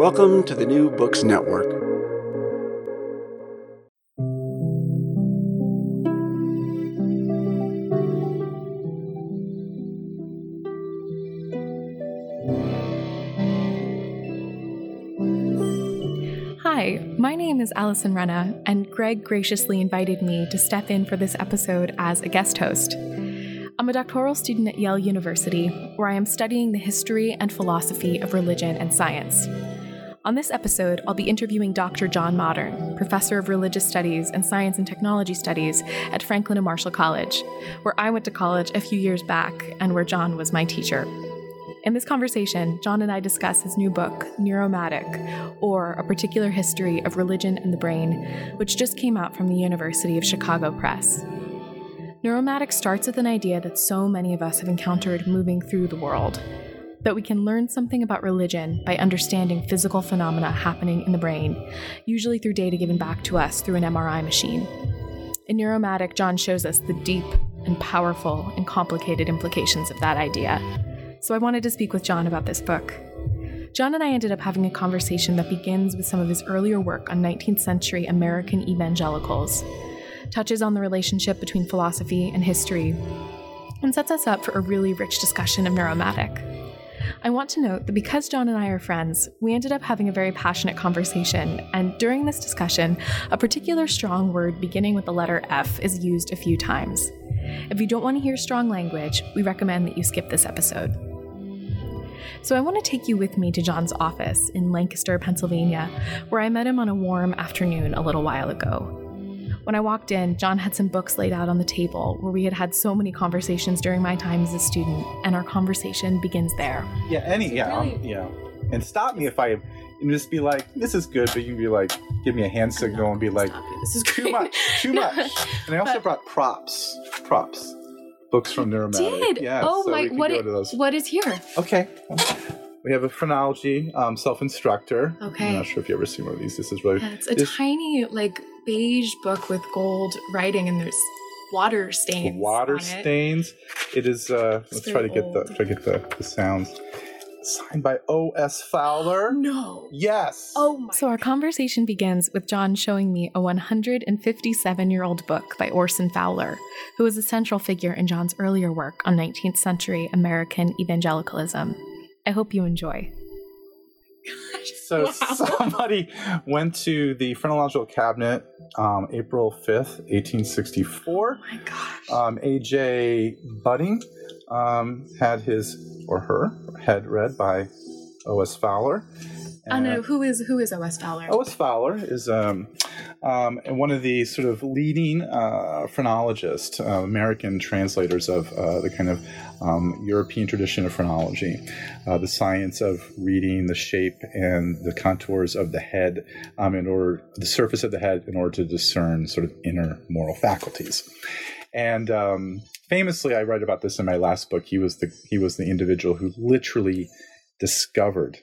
Welcome to the New Books Network. Hi, my name is Allison Renna, and Greg graciously invited me to step in for this episode as a guest host. I'm a doctoral student at Yale University, where I am studying the history and philosophy of religion and science. On this episode, I'll be interviewing Dr. John Modern, professor of religious studies and science and technology studies at Franklin and Marshall College, where I went to college a few years back and where John was my teacher. In this conversation, John and I discuss his new book, Neuromatic, or A Particular History of Religion and the Brain, which just came out from the University of Chicago Press. Neuromatic starts with an idea that so many of us have encountered moving through the world that we can learn something about religion by understanding physical phenomena happening in the brain, usually through data given back to us through an MRI machine. In Neuromatic, John shows us the deep and powerful and complicated implications of that idea. So I wanted to speak with John about this book. John and I ended up having a conversation that begins with some of his earlier work on 19th century American evangelicals, touches on the relationship between philosophy and history, and sets us up for a really rich discussion of Neuromatic. I want to note that because John and I are friends, we ended up having a very passionate conversation, and during this discussion, a particular strong word beginning with the letter F is used a few times. If you don't want to hear strong language, we recommend that you skip this episode. So I want to take you with me to John's office in Lancaster, Pennsylvania, where I met him on a warm afternoon a little while ago. When I walked in, John had some books laid out on the table where we had had so many conversations during my time as a student, and our conversation begins there. Yeah, any, yeah, um, yeah. And stop me if I and just be like, "This is good," but you can be like, give me a hand signal and be like, "This is too much, too much." And I also But- brought props, props, books from Neuromatic. Did Yeah, oh so my what, it, what is here? Okay. We have a phrenology um, self-instructor. Okay. I'm not sure if you ever seen one of these. This is really. Yeah, it's a this- tiny like beige book with gold writing, and there's water stains. water on it. stains. It is. Uh, It's let's try to get old. the try to get the, the sounds. Signed by O. S. Fowler. No. Yes. Oh my. So our conversation begins with John showing me a 157 year old book by Orson Fowler, who was a central figure in John's earlier work on 19th century American evangelicalism. I hope you enjoy. So Wow. somebody went to the phrenological cabinet um, April 5th, 1864. Oh my gosh. Um, A.J. Budding um, had his or her head read by O.S. Fowler. I know who is who is O.S. Fowler. O.S. Fowler is um, um, one of the sort of leading uh, phrenologists, uh, American translators of uh, the kind of um, European tradition of phrenology, uh, the science of reading the shape and the contours of the head um, in order, the surface of the head, in order to discern sort of inner moral faculties. And um, famously, I write about this in my last book. He was the he was the individual who literally discovered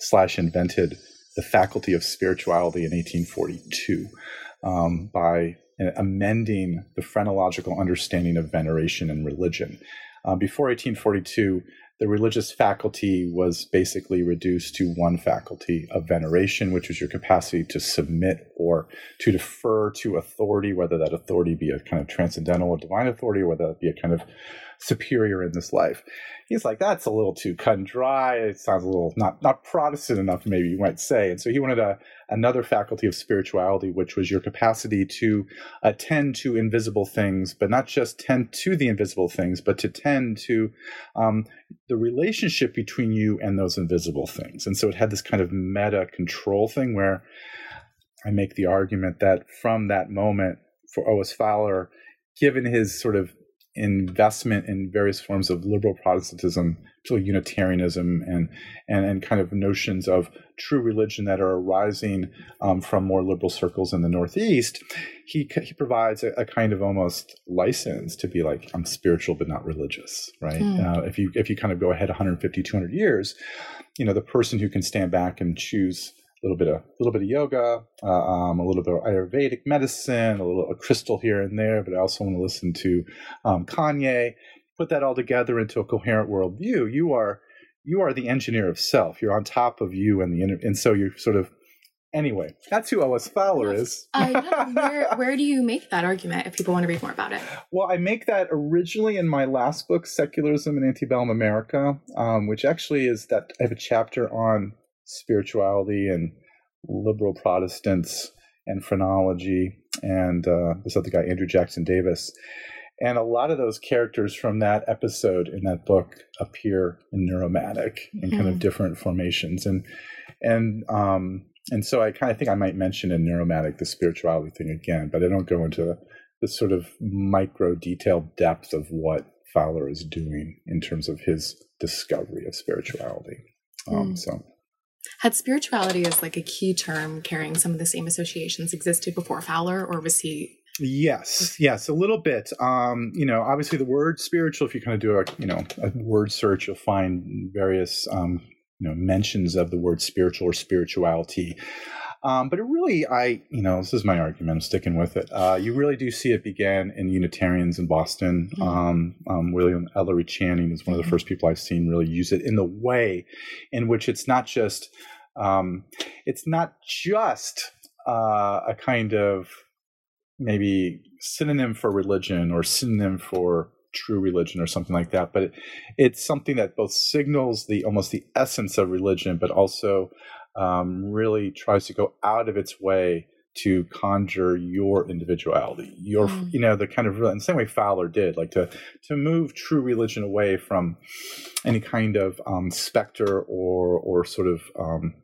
slash invented the faculty of spirituality in 1842 um, by amending the phrenological understanding of veneration and religion. Uh, before 1842, the religious faculty was basically reduced to one faculty of veneration, which was your capacity to submit or to defer to authority, whether that authority be a kind of transcendental or divine authority, or whether that be a kind of superior in this life. He's like, that's a little too cut and dry. It sounds a little not not Protestant enough, maybe you might say. And so he wanted a, another faculty of spirituality, which was your capacity to attend to invisible things, but not just tend to the invisible things, but to tend to um, the relationship between you and those invisible things. And so it had this kind of meta control thing where I make the argument that from that moment for O.S. Fowler, given his sort of investment in various forms of liberal Protestantism, to Unitarianism, and, and and kind of notions of true religion that are arising um, from more liberal circles in the Northeast, he he provides a, a, kind of almost license to be like I'm spiritual but not religious, right? Mm. Uh, if you if you kind of go ahead 150, 200 years, you know the person who can stand back and choose a little bit of a little bit of yoga, uh, um, a little bit of Ayurvedic medicine, a little a crystal here and there. But I also want to listen to um, Kanye. Put that all together into a coherent worldview. You are you are the engineer of self. You're on top of you and the inner, and so you're sort of anyway. That's who O.S. Fowler is. where where do you make that argument if people want to read more about it? Well, I make that originally in my last book, Secularism in Antebellum America, um, which actually is that I have a chapter on spirituality and liberal Protestants and phrenology and uh, this other guy, Andrew Jackson Davis. And a lot of those characters from that episode in that book appear in Neuromatic in kind mm. of different formations. And and um, and so I kind of think I might mention in Neuromatic the spirituality thing again, but I don't go into the sort of micro detailed depth of what Fowler is doing in terms of his discovery of spirituality. Um, mm. So had spirituality as like a key term carrying some of the same associations existed before Fowler, or was he? Yes, yes, a little bit. Um, you know, obviously the word spiritual. If you kind of do a you know a word search, you'll find various um, you know mentions of the word spiritual or spirituality. Um, but it really, I, you know, this is my argument. I'm sticking with it. Uh, you really do see it began in Unitarians in Boston. Mm-hmm. Um, um, William Ellery Channing is one of the mm-hmm. first people I've seen really use it in the way in which it's not just, um, it's not just uh, a kind of maybe synonym for religion or synonym for true religion or something like that but it, it's something that both signals the almost the essence of religion but also um, really tries to go out of its way to conjure your individuality, your mm. you know the kind of in the same way Fowler did, like to to move true religion away from any kind of um, specter or or sort of um,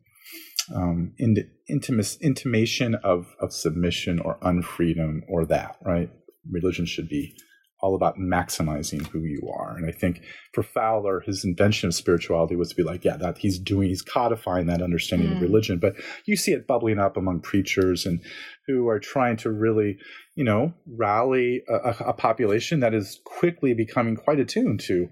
um, in, intimis, intimation of of submission or unfreedom or that right. Religion should be all about maximizing who you are. And I think for Fowler, his invention of spirituality was to be like, yeah, that he's doing, he's codifying that understanding mm. of religion. But you see it bubbling up among preachers and who are trying to really, you know, rally a, a population that is quickly becoming quite attuned to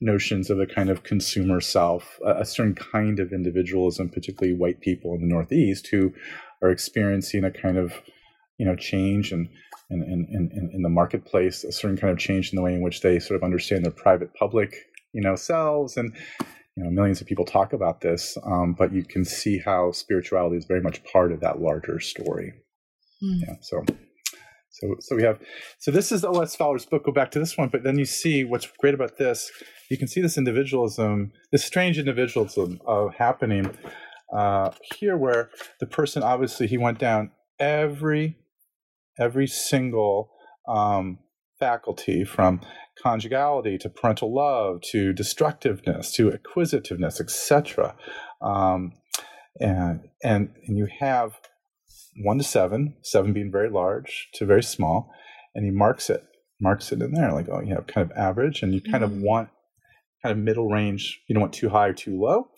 notions of a kind of consumer self, a, a certain kind of individualism, particularly white people in the Northeast who are experiencing a kind of, you know, change and in, in, in, in the marketplace, a certain kind of change in the way in which they sort of understand their private public, you know, selves. And, you know, millions of people talk about this, um, but you can see how spirituality is very much part of that larger story. Mm. Yeah. So, so, so we have, so this is O.S. Fowler's book. Go back to this one, but then you see what's great about this. You can see this individualism, this strange individualism uh, happening uh, here, where the person obviously he went down every every single um, faculty from conjugality to parental love to destructiveness to acquisitiveness etc um, and, and and you have one to seven seven being very large to very small and he marks it marks it in there like oh you have kind of average and you kind mm-hmm. of want kind of middle range you don't want too high or too low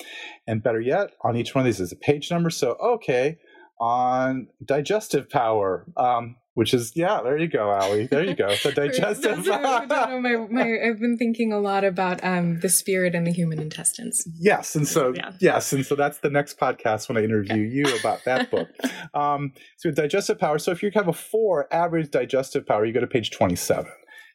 and better yet on each one of these is a page number so okay on digestive power um, which is yeah there you go ali there you go the digestive my, my, i've been thinking a lot about um, the spirit and the human intestines yes and so yeah. yes and so that's the next podcast when i interview okay. you about that book um, so digestive power so if you have a four average digestive power you go to page 27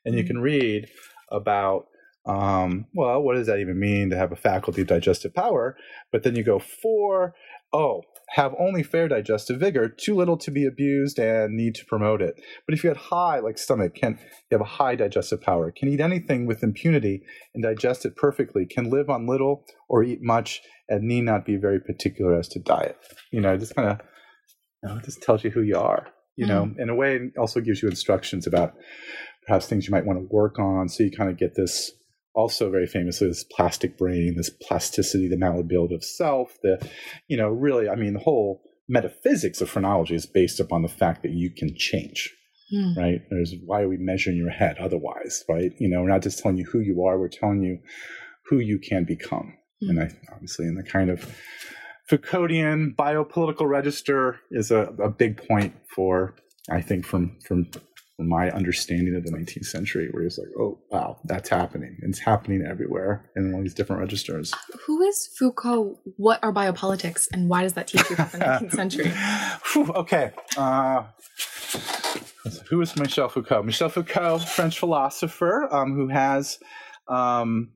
and you mm-hmm. can read about Um, well, what does that even mean to have a faculty of digestive power? But then you go four, oh, have only fair digestive vigor, too little to be abused, and need to promote it. But if you had high, like stomach, can you have a high digestive power, can eat anything with impunity and digest it perfectly, can live on little or eat much, and need not be very particular as to diet. You know, just kind of, you know, just tells you who you are. You mm. know, in a way, it also gives you instructions about perhaps things you might want to work on. So you kind of get this also very famously this plastic brain, this plasticity, the malleability of self, the, you know, really, I mean, the whole metaphysics of phrenology is based upon the fact that you can change. Mm. Right? There's why are we measuring your head otherwise, right? You know, we're not just telling you who you are, we're telling you who you can become. Mm. And I obviously in the kind of Foucauldian biopolitical register is a, a big point for I think from from my understanding of the 19th century, where it's like, oh, wow, that's happening. It's happening everywhere in all these different registers. Who is Foucault? What are biopolitics? And why does that teach you about the 19th century? okay. Uh, who is Michel Foucault? Michel Foucault, French philosopher um, who has, um,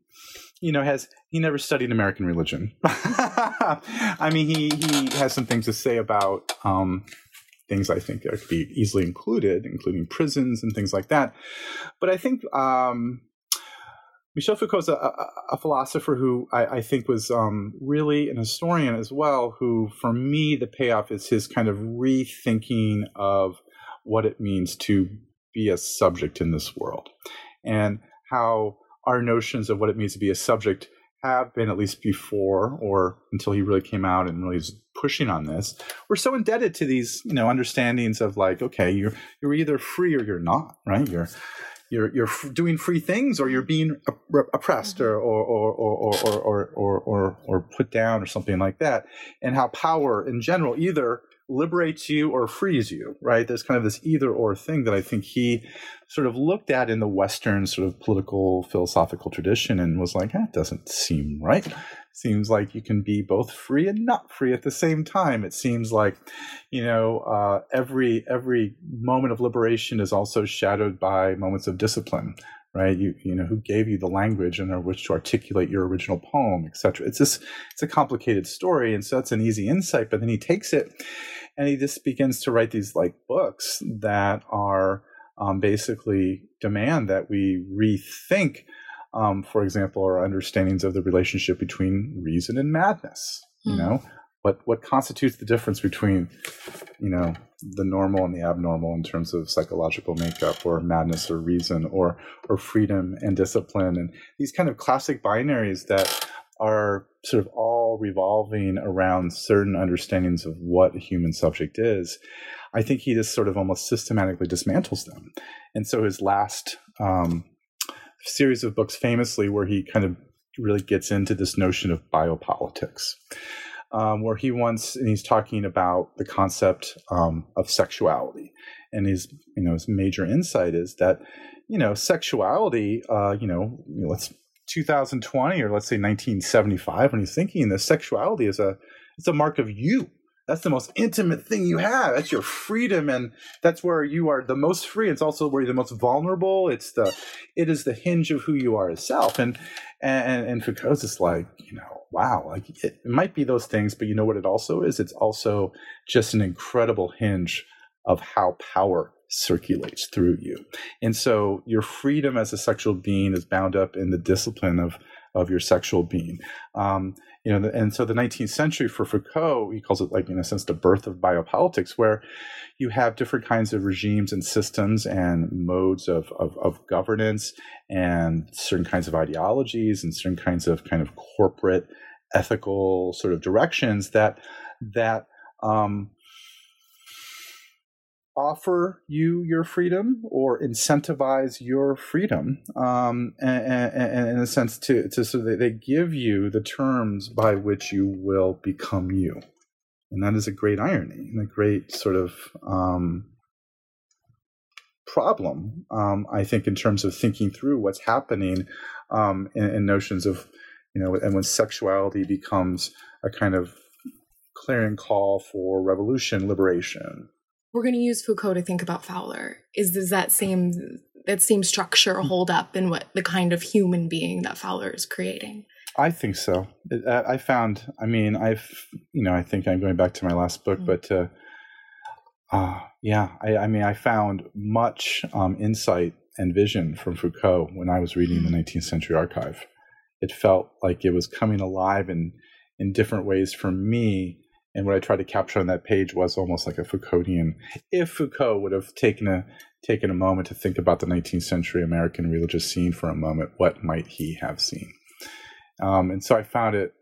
you know, has he never studied American religion. I mean, he he has some things to say about um, things I think could be easily included, including prisons and things like that. But I think um, Michel Foucault is a, a, a, philosopher who I, I think was um, really an historian as well, who for me, the payoff is his kind of rethinking of what it means to be a subject in this world and how our notions of what it means to be a subject have been at least before or until he really came out and really is pushing on this we're so indebted to these you know understandings of like okay you're you're either free or you're not right? You're you're you're doing free things or you're being oppressed or or or or or or or, or put down or something like that. And how power in general either liberates you or frees you, right? There's kind of this either or thing that I think he sort of looked at in the Western sort of political philosophical tradition and was like, that doesn't seem right. Seems like you can be both free and not free at the same time. It seems like, you know, uh, every every moment of liberation is also shadowed by moments of discipline, right? You you know who gave you the language under which to articulate your original poem, etc. It's this it's a complicated story, and so that's an easy insight. But then he takes it and he just begins to write these like books that are um, basically demand that we rethink um, for example our understandings of the relationship between reason and madness mm. you hmm. know what what constitutes the difference between you know the normal and the abnormal in terms of psychological makeup or madness or reason or or freedom and discipline and these kind of classic binaries that are sort of all revolving around certain understandings of what a human subject is, I think he just sort of almost systematically dismantles them. And so his last um, series of books, famously, where he kind of really gets into this notion of biopolitics. Um, where he wants, and he's talking about the concept um, of sexuality, and his, you know, his major insight is that, you know, sexuality, uh, you know, let's 2020 or let's say 1975 when he's thinking this sexuality is a it's a mark of you that's the most intimate thing you have. That's your freedom and that's where you are the most free. It's also where you're the most vulnerable. It's the it is the hinge of who you are as self and and and foucault's just like you know wow like it, it might be those things but you know what it also is? It's also just an incredible hinge of how power circulates through you. And so your freedom as a sexual being is bound up in the discipline of of your sexual being. Um, you know, and so the 19th century for Foucault, he calls it like in a sense the birth of biopolitics, where you have different kinds of regimes and systems and modes of, of, of governance and certain kinds of ideologies and certain kinds of kind of corporate ethical sort of directions that that um, offer you your freedom or incentivize your freedom um, and, and, and, in a sense to, to so that they give you the terms by which you will become you. And that is a great irony and a great sort of um, problem um, i think in terms of thinking through what's happening um, in notions of you know and when sexuality becomes a kind of clarion call for revolution liberation we're going to use Foucault to think about Fowler. Is, does that same that same structure hold up in what the kind of human being that Fowler is creating? I think so. I found, I mean, I've, you know, I think I'm going back to my last book, mm-hmm. but uh, uh, yeah, I, I, mean, I found much um, insight and vision from Foucault when I was reading the 19th century archive. It felt like it was coming alive in, in different ways for me. And what I tried to capture on that page was almost like a Foucauldian. If Foucault would have taken a taken a moment to think about the 19th century American religious scene for a moment, what might he have seen? Um, and so I found it.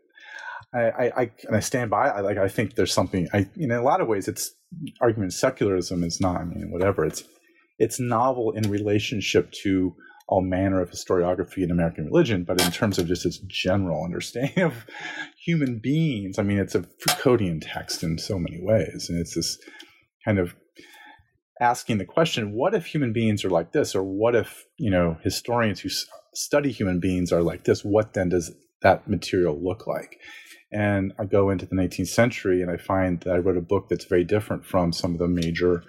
I, I, I, and I stand by. I like. I think there's something. I, in a lot of ways, it's argument secularism is not. I mean, whatever. It's it's novel in relationship to all manner of historiography in American religion, but in terms of just its general understanding of human beings, I mean, it's a Foucauldian text in so many ways, and it's this kind of asking the question: What if human beings are like this, or what if you know historians who study human beings are like this? What then does that material look like? And I go into the 19th century and I find that I wrote a book that's very different from some of the major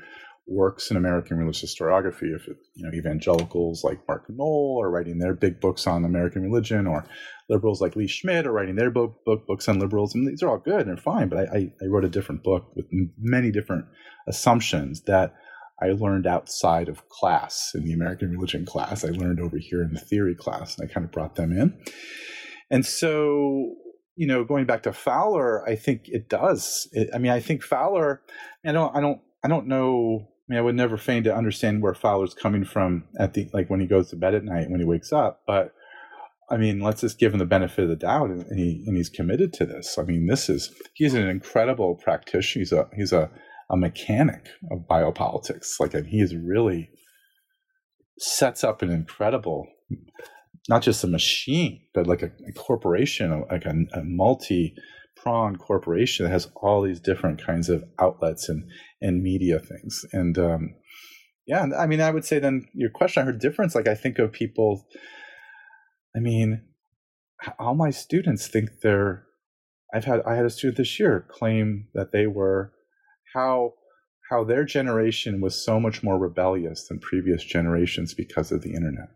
works in American religious historiography. If you know evangelicals like Mark Noll are writing their big books on American religion, or liberals like Leigh Schmidt are writing their book, book books on liberals, and these are all good and they're fine. But I, I, I wrote a different book with many different assumptions that I learned outside of class in the American religion class. I learned over here in the theory class, and I kind of brought them in. And so, you know, going back to Fowler, I think it does. It, I mean, I think Fowler. I don't. I don't. I don't know. I mean, I would never feign to understand where Fowler's coming from at the like when he goes to bed at night when he wakes up. But I mean, let's just give him the benefit of the doubt, and, he and he's committed to this. I mean, this is he's an incredible practitioner. He's a he's a a mechanic of biopolitics. Like, and he is really sets up an incredible, not just a machine, but like a, a corporation, like a, a multi pronged corporation that has all these different kinds of outlets and, and media things. And, um, yeah, I mean, I would say then your question, I heard difference. Like, I think of people, I mean, all my students think they're, I've had, I had a student this year claim that they were how how their generation was so much more rebellious than previous generations because of the internet.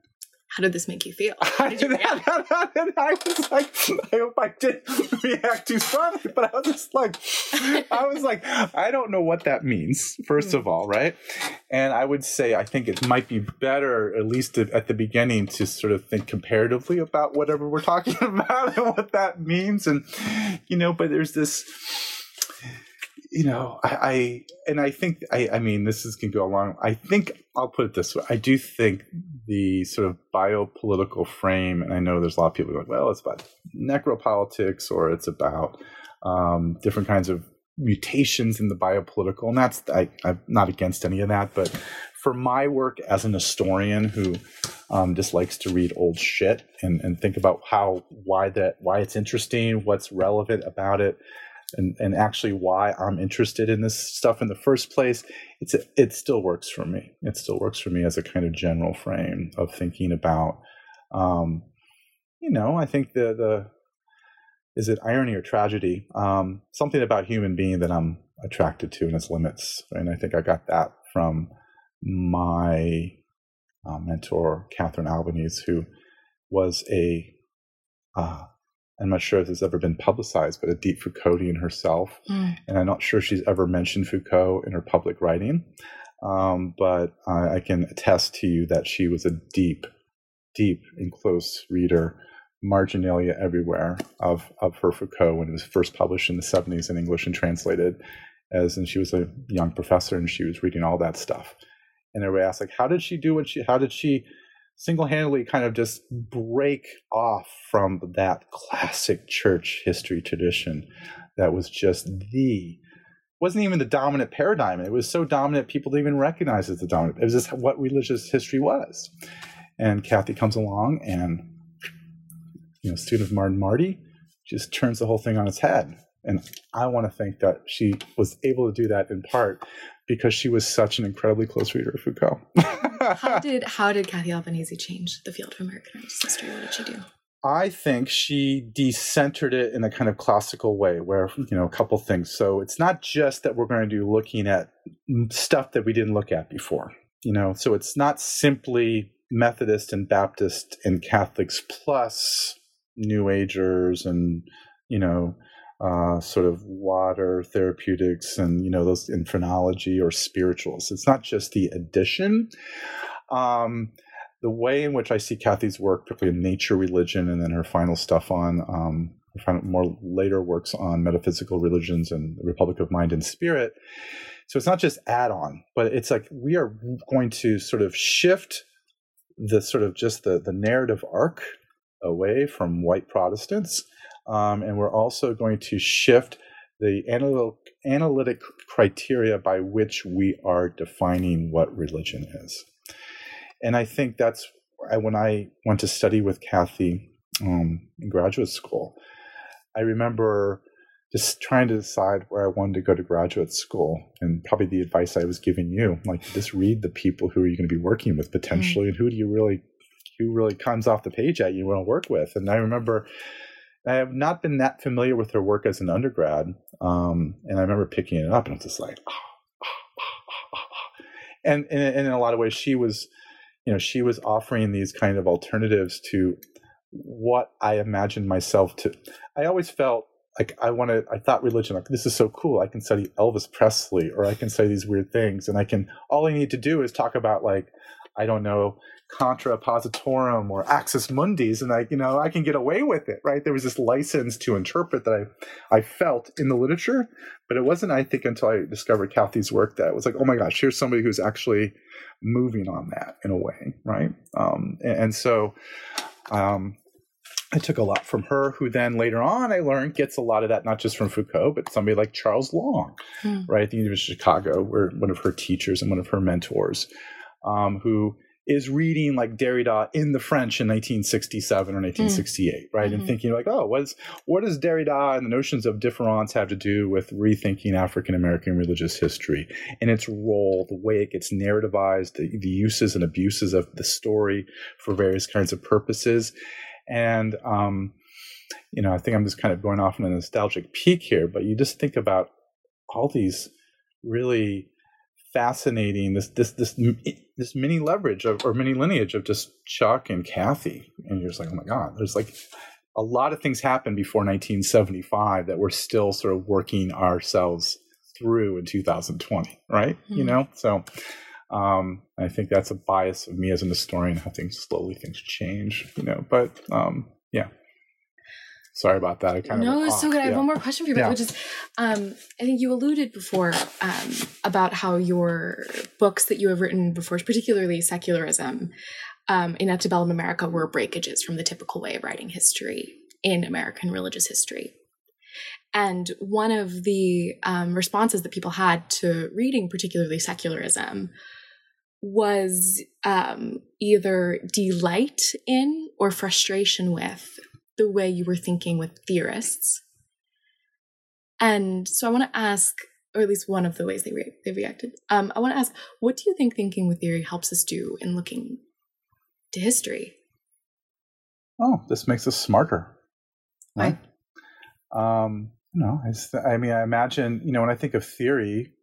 How did this make you feel? I, you I was like, I hope I didn't react too strongly, but I was just like, I was like, I don't know what that means, first of all, right? And I would say, I think it might be better, at least at the beginning, to sort of think comparatively about whatever we're talking about and what that means. And, you know, but there's this, you know, I, I, and I think I, I mean this is gonna go along. I think I'll put it this way. I do think the sort of biopolitical frame, and I know there's a lot of people like, well, it's about necropolitics or it's about um, different kinds of mutations in the biopolitical, and that's I, I'm not against any of that, but for my work as an historian who um, just likes to read old shit and, and think about how why that why it's interesting, what's relevant about it and, and actually why I'm interested in this stuff in the first place, it's it still works for me. It still works for me as a kind of general frame of thinking about, um, you know, I think the the is it irony or tragedy? Um, something about human being that I'm attracted to and its limits, and I think I got that from my uh, mentor Catherine Albanese, who was a uh, I'm not sure if this has ever been publicized, but a deep Foucauldian herself. Mm. And I'm not sure she's ever mentioned Foucault in her public writing. Um, but I, I, can attest to you that she was a deep, deep and close reader, marginalia everywhere of, of her Foucault when it was first published in the 70s in English and translated. As and she was a young professor and she was reading all that stuff. And everybody asked, like, how did she do what she? How did she? Single-handedly kind of just break off from that classic church history tradition that was just the wasn't even the dominant paradigm. It was so dominant people didn't even recognize it as the dominant. It was just what religious history was. And Kathy comes along and you know, student of Martin Marty just turns the whole thing on its head. And I want to think that she was able to do that in part because she was such an incredibly close reader of Foucault. how did how did Kathy Albanese change the field of American religious history? What did she do? I think she decentered it in a kind of classical way, where you know a couple things. So it's not just that we're going to be looking at stuff that we didn't look at before. you know, so it's not simply Methodist and Baptist and Catholics plus New Agers and you know uh, sort of water therapeutics and you know those in phrenology or spirituals. It's not just the addition. Um, the way in which I see Kathy's work, particularly in nature religion, and then her final stuff on um, more later works on metaphysical religions and the Republic of Mind and Spirit. So it's not just add-on, but it's like we are going to sort of shift the sort of just the the narrative arc away from white Protestants, um, and we're also going to shift the analytical, analytic criteria by which we are defining what religion is. And I think that's when I went to study with Kathy um, in graduate school. I remember just trying to decide where I wanted to go to graduate school, and probably the advice I was giving you, like just read the people who are you going to be working with potentially, mm. and who do you really, who really comes off the page at you want to work with. And I remember I have not been that familiar with her work as an undergrad, um, and I remember picking it up, and it's just like, oh, oh, oh, and, and, and in a lot of ways, she was, you know, she was offering these kind of alternatives to what I imagined myself to. I always felt like I wanted, I thought religion, like this is so cool. I can study Elvis Presley, or I can say these weird things, and I can. All I need to do is talk about like, I don't know, contra positorum or axis mundis and i you know i can get away with it right there was this license to interpret that i i felt in the literature but it wasn't i think until i discovered kathy's work that it was like oh my gosh here's somebody who's actually moving on that in a way right um, and, and, so um, I took a lot from her, who then later on I learned gets a lot of that not just from Foucault, but somebody like Charles Long, mm. right at the University of Chicago, where one of her teachers and one of her mentors, um, who is reading like Derrida in the French in 1967 or 1968, mm. right? Mm-hmm. And thinking like, oh, what, is, what does Derrida and the notions of difference have to do with rethinking African American religious history and its role, the way it gets narrativized, the, the uses and abuses of the story for various kinds of purposes. And, um, you know, I think I'm just kind of going off on a nostalgic peak here, but you just think about all these really fascinating this this this this mini leverage of or mini lineage of just Chuck and Kathy, and you're just like, oh my god, there's like a lot of things happened before 1975 that we're still sort of working ourselves through in 2020, right? Mm-hmm. You know, so um, I think that's a bias of me as an historian how things slowly things change, you know, but um, yeah. Sorry about that. I kind no, of no, it's so good. Yeah. I have one more question for you, yeah. which is, um, I think you alluded before um, about how your books that you have written before, particularly secularism um, in Antebellum America, were breakages from the typical way of writing history in American religious history. And one of the um, responses that people had to reading, particularly secularism, was um, either delight in or frustration with the way you were thinking with theorists. And so I want to ask, or at least one of the ways they, re- they reacted, um, I want to ask, what do you think thinking with theory helps us do in looking to history? Oh, this makes us smarter. Right? Um, no, I mean, I imagine, you know, when I think of theory,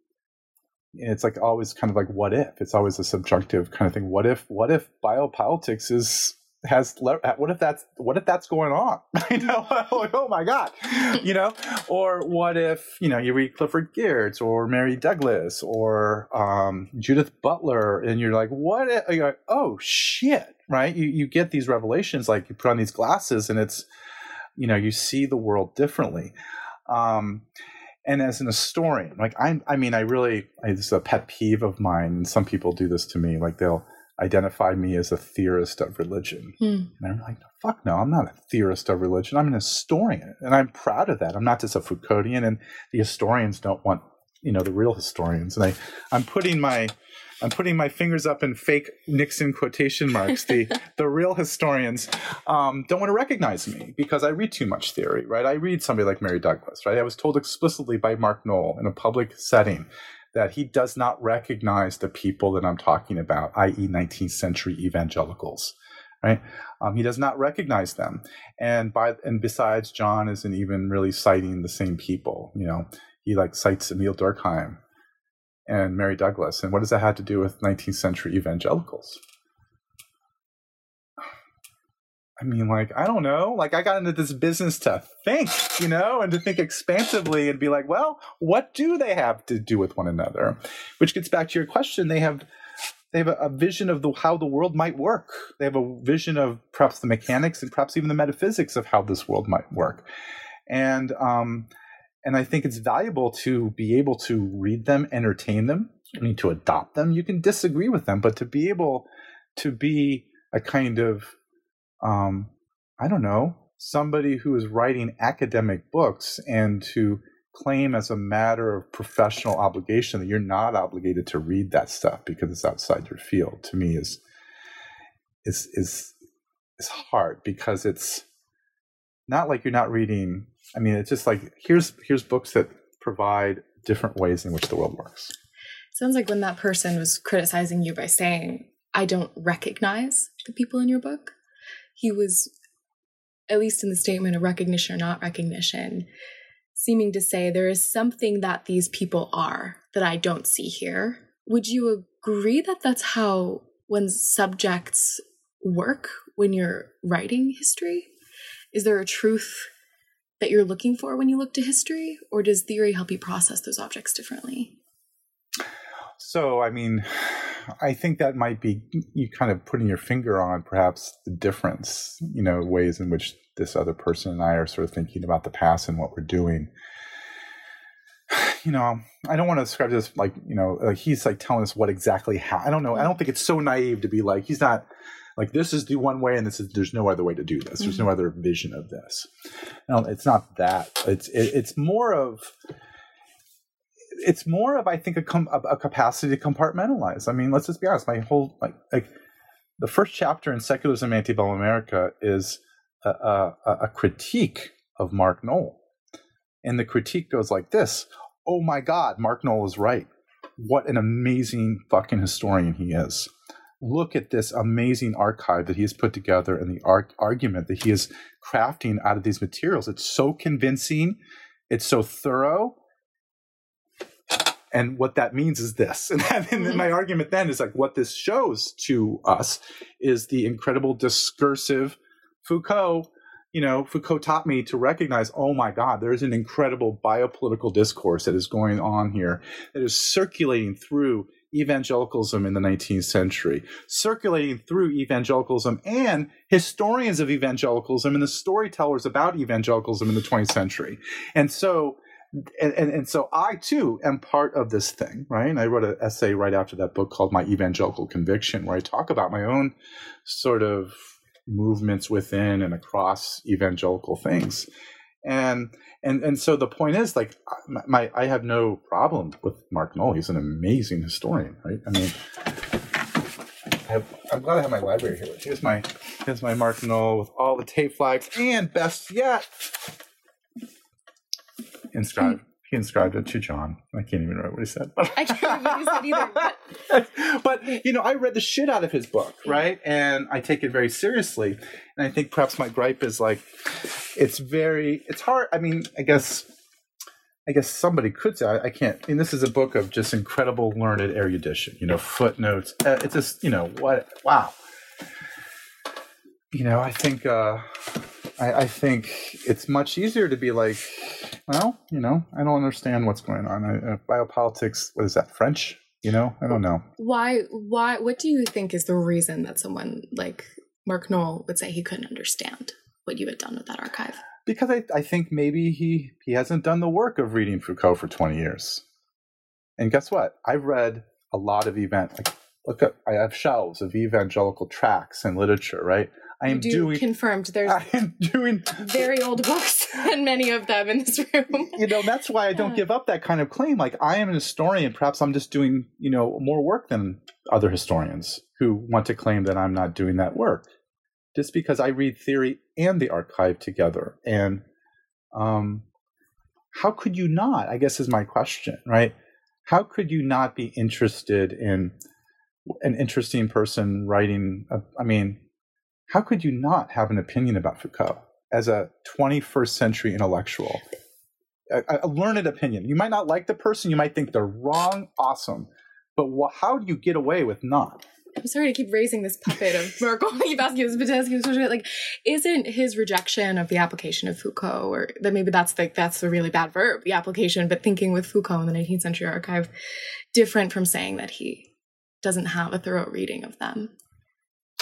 it's like always kind of like what if it's always a subjunctive kind of thing what if what if biopolitics is has what if that's what if that's going on? You know. Oh my god. You know? Or what if you know you read clifford geertz or mary douglas or um, judith butler and you're like what if, you're like, oh shit right? You, you get these revelations like you put on these glasses and it's you know you see the world differently. Um, and as an historian like i i mean i really it's a pet peeve of mine and some people do this to me like they'll identify me as a theorist of religion. Mm. And I'm like, fuck no, I'm not a theorist of religion. I'm an historian. And I'm proud of that. I'm not just a Foucauldian. And the historians don't want, you know, the real historians. And I, I'm putting my I'm putting my fingers up in fake Nixon quotation marks. The the real historians um, don't want to recognize me because I read too much theory, right? I read somebody like Mary Douglas, right? I was told explicitly by Mark Noll in a public setting that he does not recognize the people that I'm talking about, i.e., 19th century evangelicals. Right? Um, he does not recognize them, and by and besides, John isn't even really citing the same people. You know, he like cites Émile Durkheim, and Mary Douglas. And what does that have to do with 19th century evangelicals? I mean, like, I don't know. Like, I got into this business to think, you know, and to think expansively and be like, well, what do they have to do with one another? Which gets back to your question. They have they have a, a vision of the, how the world might work. They have a vision of perhaps the mechanics and perhaps even the metaphysics of how this world might work. And um, and I think it's valuable to be able to read them, entertain them. I mean, to adopt them. You can disagree with them, but to be able to be a kind of um, I don't know, somebody who is writing academic books and to claim as a matter of professional obligation that you're not obligated to read that stuff because it's outside your field to me is is is is hard because it's not like you're not reading i mean it's just like here's here's books that provide different ways in which the world works. Sounds like when that person was criticizing you by saying i don't recognize the people in your book he was, at least in the statement of recognition or not recognition, seeming to say there is something that these people are that I don't see here. Would you agree that that's how one's subjects work when you're writing history? Is there a truth that you're looking for when you look to history, or does theory help you process those objects differently? So, I mean, I think that might be you kind of putting your finger on perhaps the difference, you know, ways in which this other person and I are sort of thinking about the past and what we're doing. You know, I don't want to describe this like, you know, like he's like telling us what exactly how. I don't know. I don't think it's so naive to be like, he's not like, this is the one way and this is, there's no other way to do this. There's no mm-hmm. other vision of this. No, it's not that. It's, it, it's more of, it's more of I think a, com- a, capacity to compartmentalize. I mean, let's just be honest. My whole like like the first chapter in Secularism and Antebellum America is a, a, a critique of Mark Noll, and the critique goes like this: Oh my God, Mark Noll is right. What an amazing fucking historian he is. Look at this amazing archive that he has put together and the arg- argument that he is crafting out of these materials. It's so convincing. It's so thorough and what that means is this. And, then, and then mm-hmm. my argument then is like what this shows to us is the incredible discursive Foucault. You know, Foucault taught me to recognize, oh my God, there's an incredible biopolitical discourse that is going on here that is circulating through evangelicalism in the 19th century, circulating through evangelicalism and historians of evangelicalism and the storytellers about evangelicalism in the 20th century. And so and, and, and so I too am part of this thing, right? And I wrote an essay right after that book called My Evangelical Conviction, where I talk about my own sort of movements within and across evangelical things. And and and so the point is like my, my I have no problem with Mark Noll. He's an amazing historian, right? I mean I am glad I have my library here. Here's my here's my Mark Noll with all the tape flags and best yet inscribed. He inscribed it to John. I can't even remember what he said. But I can't remember what he said either. But... but you know, I read the shit out of his book, right? And I take it very seriously. And I think perhaps my gripe is like, it's very, it's hard. I mean, I guess, I guess somebody could say I, I can't. I mean, this is a book of just incredible learned erudition. You know, footnotes. Uh, it's just, you know, what? Wow. You know, I think. uh I, I think it's much easier to be like, well, you know, I don't understand what's going on. I, uh, biopolitics, what is that, French? You know, I don't know. Why, why, what do you think is the reason that someone like Mark Noll would say he couldn't understand what you had done with that archive? Because I, I think maybe he, he hasn't done the work of reading Foucault for 20 years. And guess what? I've read a lot of event, like, look at, I have shelves of evangelical tracts and literature, right? I am doing confirmed. There's I am doing very old books and many of them in this room. you know, that's why I don't give up that kind of claim. Like I am an historian. Perhaps I'm just doing you know more work than other historians who want to claim that I'm not doing that work. Just because I read theory and the archive together, and um, how could you not? I guess is my question, right? How could you not be interested in an interesting person writing? A, I mean, how could you not have an opinion about Foucault as a 21st century intellectual? a, a learned opinion. You might not like the person, you might think they're wrong, awesome, but wh- how do you get away with not? I'm sorry to keep raising this puppet of Merkel. keep asking this, but asking this, like, isn't his rejection of the application of Foucault, or that maybe that's the that's the really bad verb, the application, but thinking with Foucault in the 19th century archive, different from saying that he doesn't have a thorough reading of them.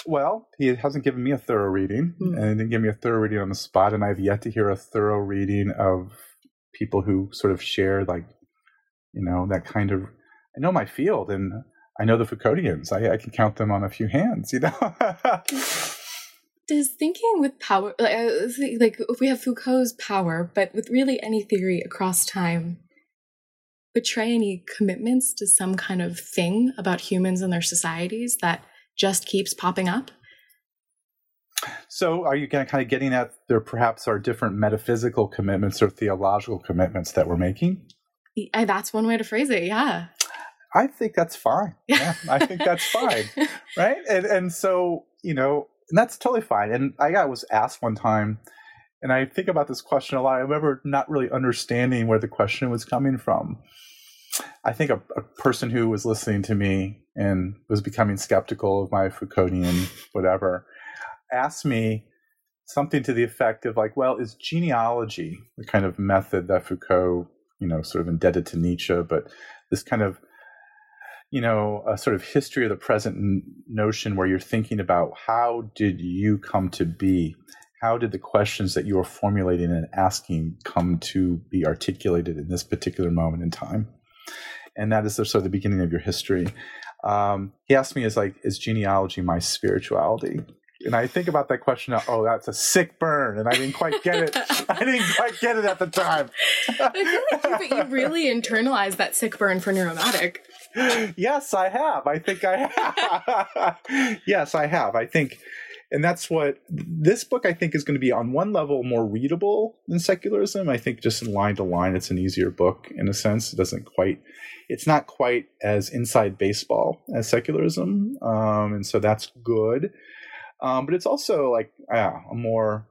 Well, he hasn't given me a thorough reading, mm. and he didn't give me a thorough reading on the spot, and I've yet to hear a thorough reading of people who sort of share like, you know, that kind of. I know my field, and I know the Foucauldians. I, I can count them on a few hands, you know. Does thinking with power, like, uh, like if we have Foucault's power, but with really any theory across time, betray any commitments to some kind of thing about humans and their societies that just keeps popping up? So, are you kind of getting at there perhaps are different metaphysical commitments or theological commitments that we're making? Yeah, that's one way to phrase it. Yeah. I think that's fine. Yeah, I think that's fine. Right. And, and so, you know, and that's totally fine. And I got, was asked one time, and I think about this question a lot. I remember not really understanding where the question was coming from. I think a, a person who was listening to me and was becoming skeptical of my Foucauldian whatever asked me something to the effect of like, well, is genealogy the kind of method that Foucault, you know, sort of indebted to Nietzsche, but this kind of you know, a sort of history of the present notion where you're thinking about how did you come to be? How did the questions that you were formulating and asking come to be articulated in this particular moment in time? And that is the, sort of the beginning of your history. Um, he asked me, "Is like, is genealogy my spirituality?" And I think about that question. Oh, that's a sick burn, and I didn't quite get it. I didn't quite get it at the time. I feel like you really internalized that sick burn for Neuromatic yes, I have. I think I have. yes, I have. I think, and that's what this book I think is going to be on one level more readable than secularism. I think just in line to line, it's an easier book in a sense. It doesn't quite, it's not quite as inside baseball as secularism, um, and so that's good. Um, but it's also like, yeah, a more,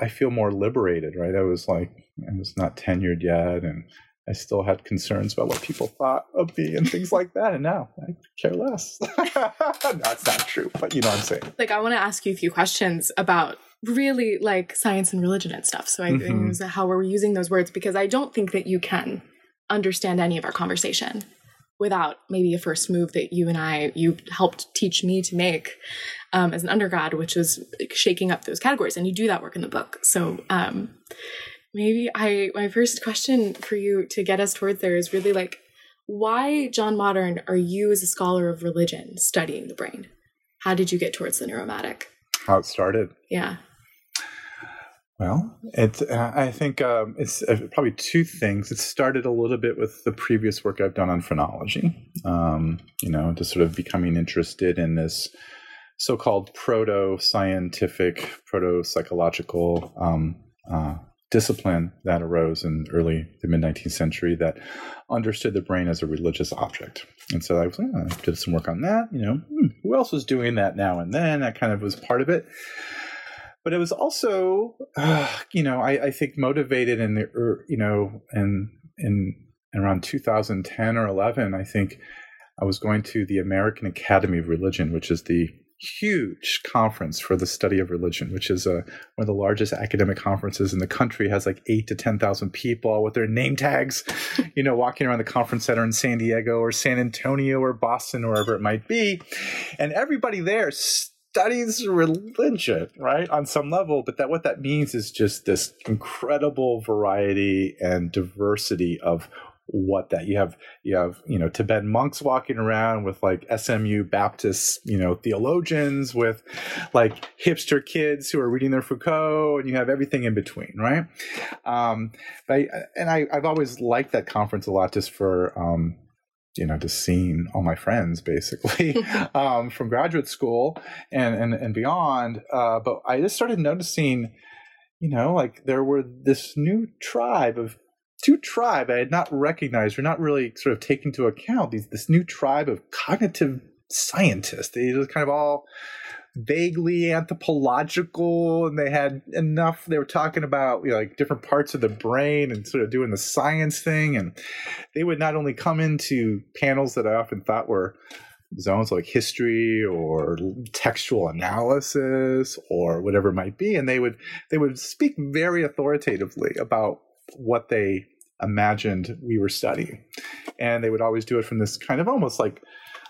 I feel more liberated, right? I was like, I was not tenured yet, and I still had concerns about what people thought of me and things like that. And now I care less. That's not true, but you know what I'm saying. Like, I want to ask you a few questions about really like science and religion and stuff. So I mm-hmm. think how we're using those words because I don't think that you can understand any of our conversation without maybe a first move that you and I you helped teach me to make um, as an undergrad, which is shaking up those categories. And you do that work in the book. So um, maybe I my first question for you to get us towards there is really like why John Modern are you as a scholar of religion studying the brain? How did you get towards the neuromatic? How it started? Yeah. Well, it uh, I think um, it's uh, probably two things. It started a little bit with the previous work I've done on phrenology. Um, you know, just sort of becoming interested in this so-called proto-scientific, proto-psychological um, uh, discipline that arose in early the mid 19th century that understood the brain as a religious object. And so I was I did some work on that. You know, hmm, who else was doing that now and then? That kind of was part of it. But it was also, uh, you know, I, I, think motivated in the, you know, in, in around 2010 or 11, I think I was going to the American Academy of Religion, which is the huge conference for the study of religion, which is a, uh, one of the largest academic conferences in the country. It has like eight to ten thousand people with their name tags, you know, walking around the conference center in San Diego or San Antonio or Boston, or wherever it might be, and everybody there studies religion, right, on some level. But that what that means is just this incredible variety and diversity of what that you have you have you know Tibetan monks walking around with like SMU Baptist you know theologians with like hipster kids who are reading their Foucault and you have everything in between right um I, and I I've always liked that conference a lot just for um you know, just seeing all my friends basically um, from graduate school and and, and beyond. Uh, but I just started noticing, you know, like there were this new tribe of two tribe I had not recognized or not really sort of taken into account these this new tribe of cognitive scientists. They just kind of all vaguely anthropological and they had enough they were talking about you know, like different parts of the brain and sort of doing the science thing and they would not only come into panels that i often thought were zones like history or textual analysis or whatever it might be and they would they would speak very authoritatively about what they imagined we were studying and they would always do it from this kind of almost like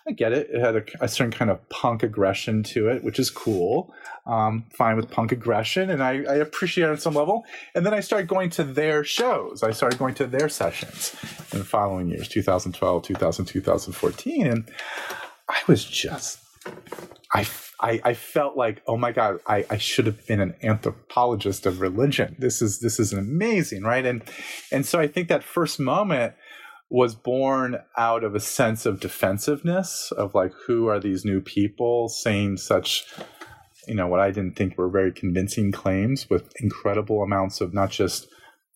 I get it. It had a, a, certain kind of punk aggression to it, which is cool. Um, fine with punk aggression, and I, I, appreciate it on some level. And then I started going to their shows. I started going to their sessions in the following years, 2012, 2000, 2014, and I was just, I, I, I felt like, oh my god, I, I should have been an anthropologist of religion. This is this is amazing, right? And and so I think that first moment was born out of a sense of defensiveness of like who are these new people saying such you know what i didn't think were very convincing claims with incredible amounts of not just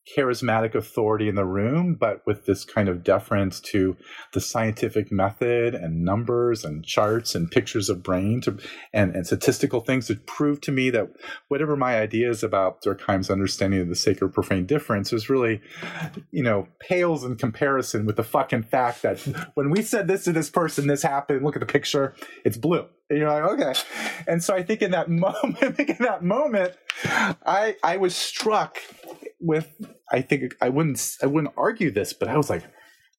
charismatic authority in the room, but with this kind of deference to the scientific method and numbers and charts and pictures of brain to, and, and statistical things to prove to me that whatever my ideas about Durkheim's understanding of the sacred profane difference is really, you know, pales in comparison with the fucking fact that when we said this to this person, this happened. Look at the picture; it's blue. And you're like, okay. And so I think in that moment, in that moment, I I was struck with I think I wouldn't I wouldn't argue this, but I was like,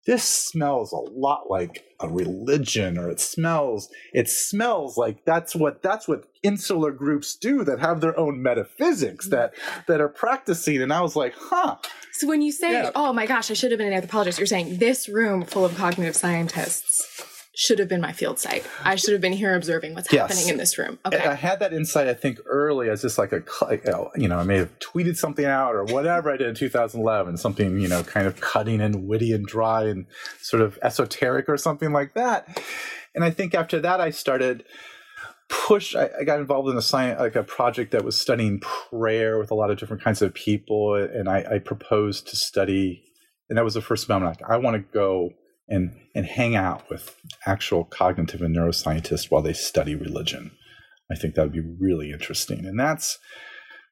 this smells a lot like a religion, or it smells it smells like that's what that's what insular groups do that have their own metaphysics mm. that that are practicing. And I was like, huh. So when you say, yeah. oh my gosh, I should have been an anthropologist, you're saying this room full of cognitive scientists should have been my field site. I should have been here observing what's yes. happening in this room. Okay. I had that insight, I think, early as just like a, you know, I may have tweeted something out or whatever I did in 2011, something, you know, kind of cutting and witty and dry and sort of esoteric or something like that. And I think after that, I started push I, I, got involved in a science like a project that was studying prayer with a lot of different kinds of people and i, I proposed to study and that was the first moment like, i want to go and and hang out with actual cognitive and neuroscientists while they study religion. I think that would be really interesting. And that's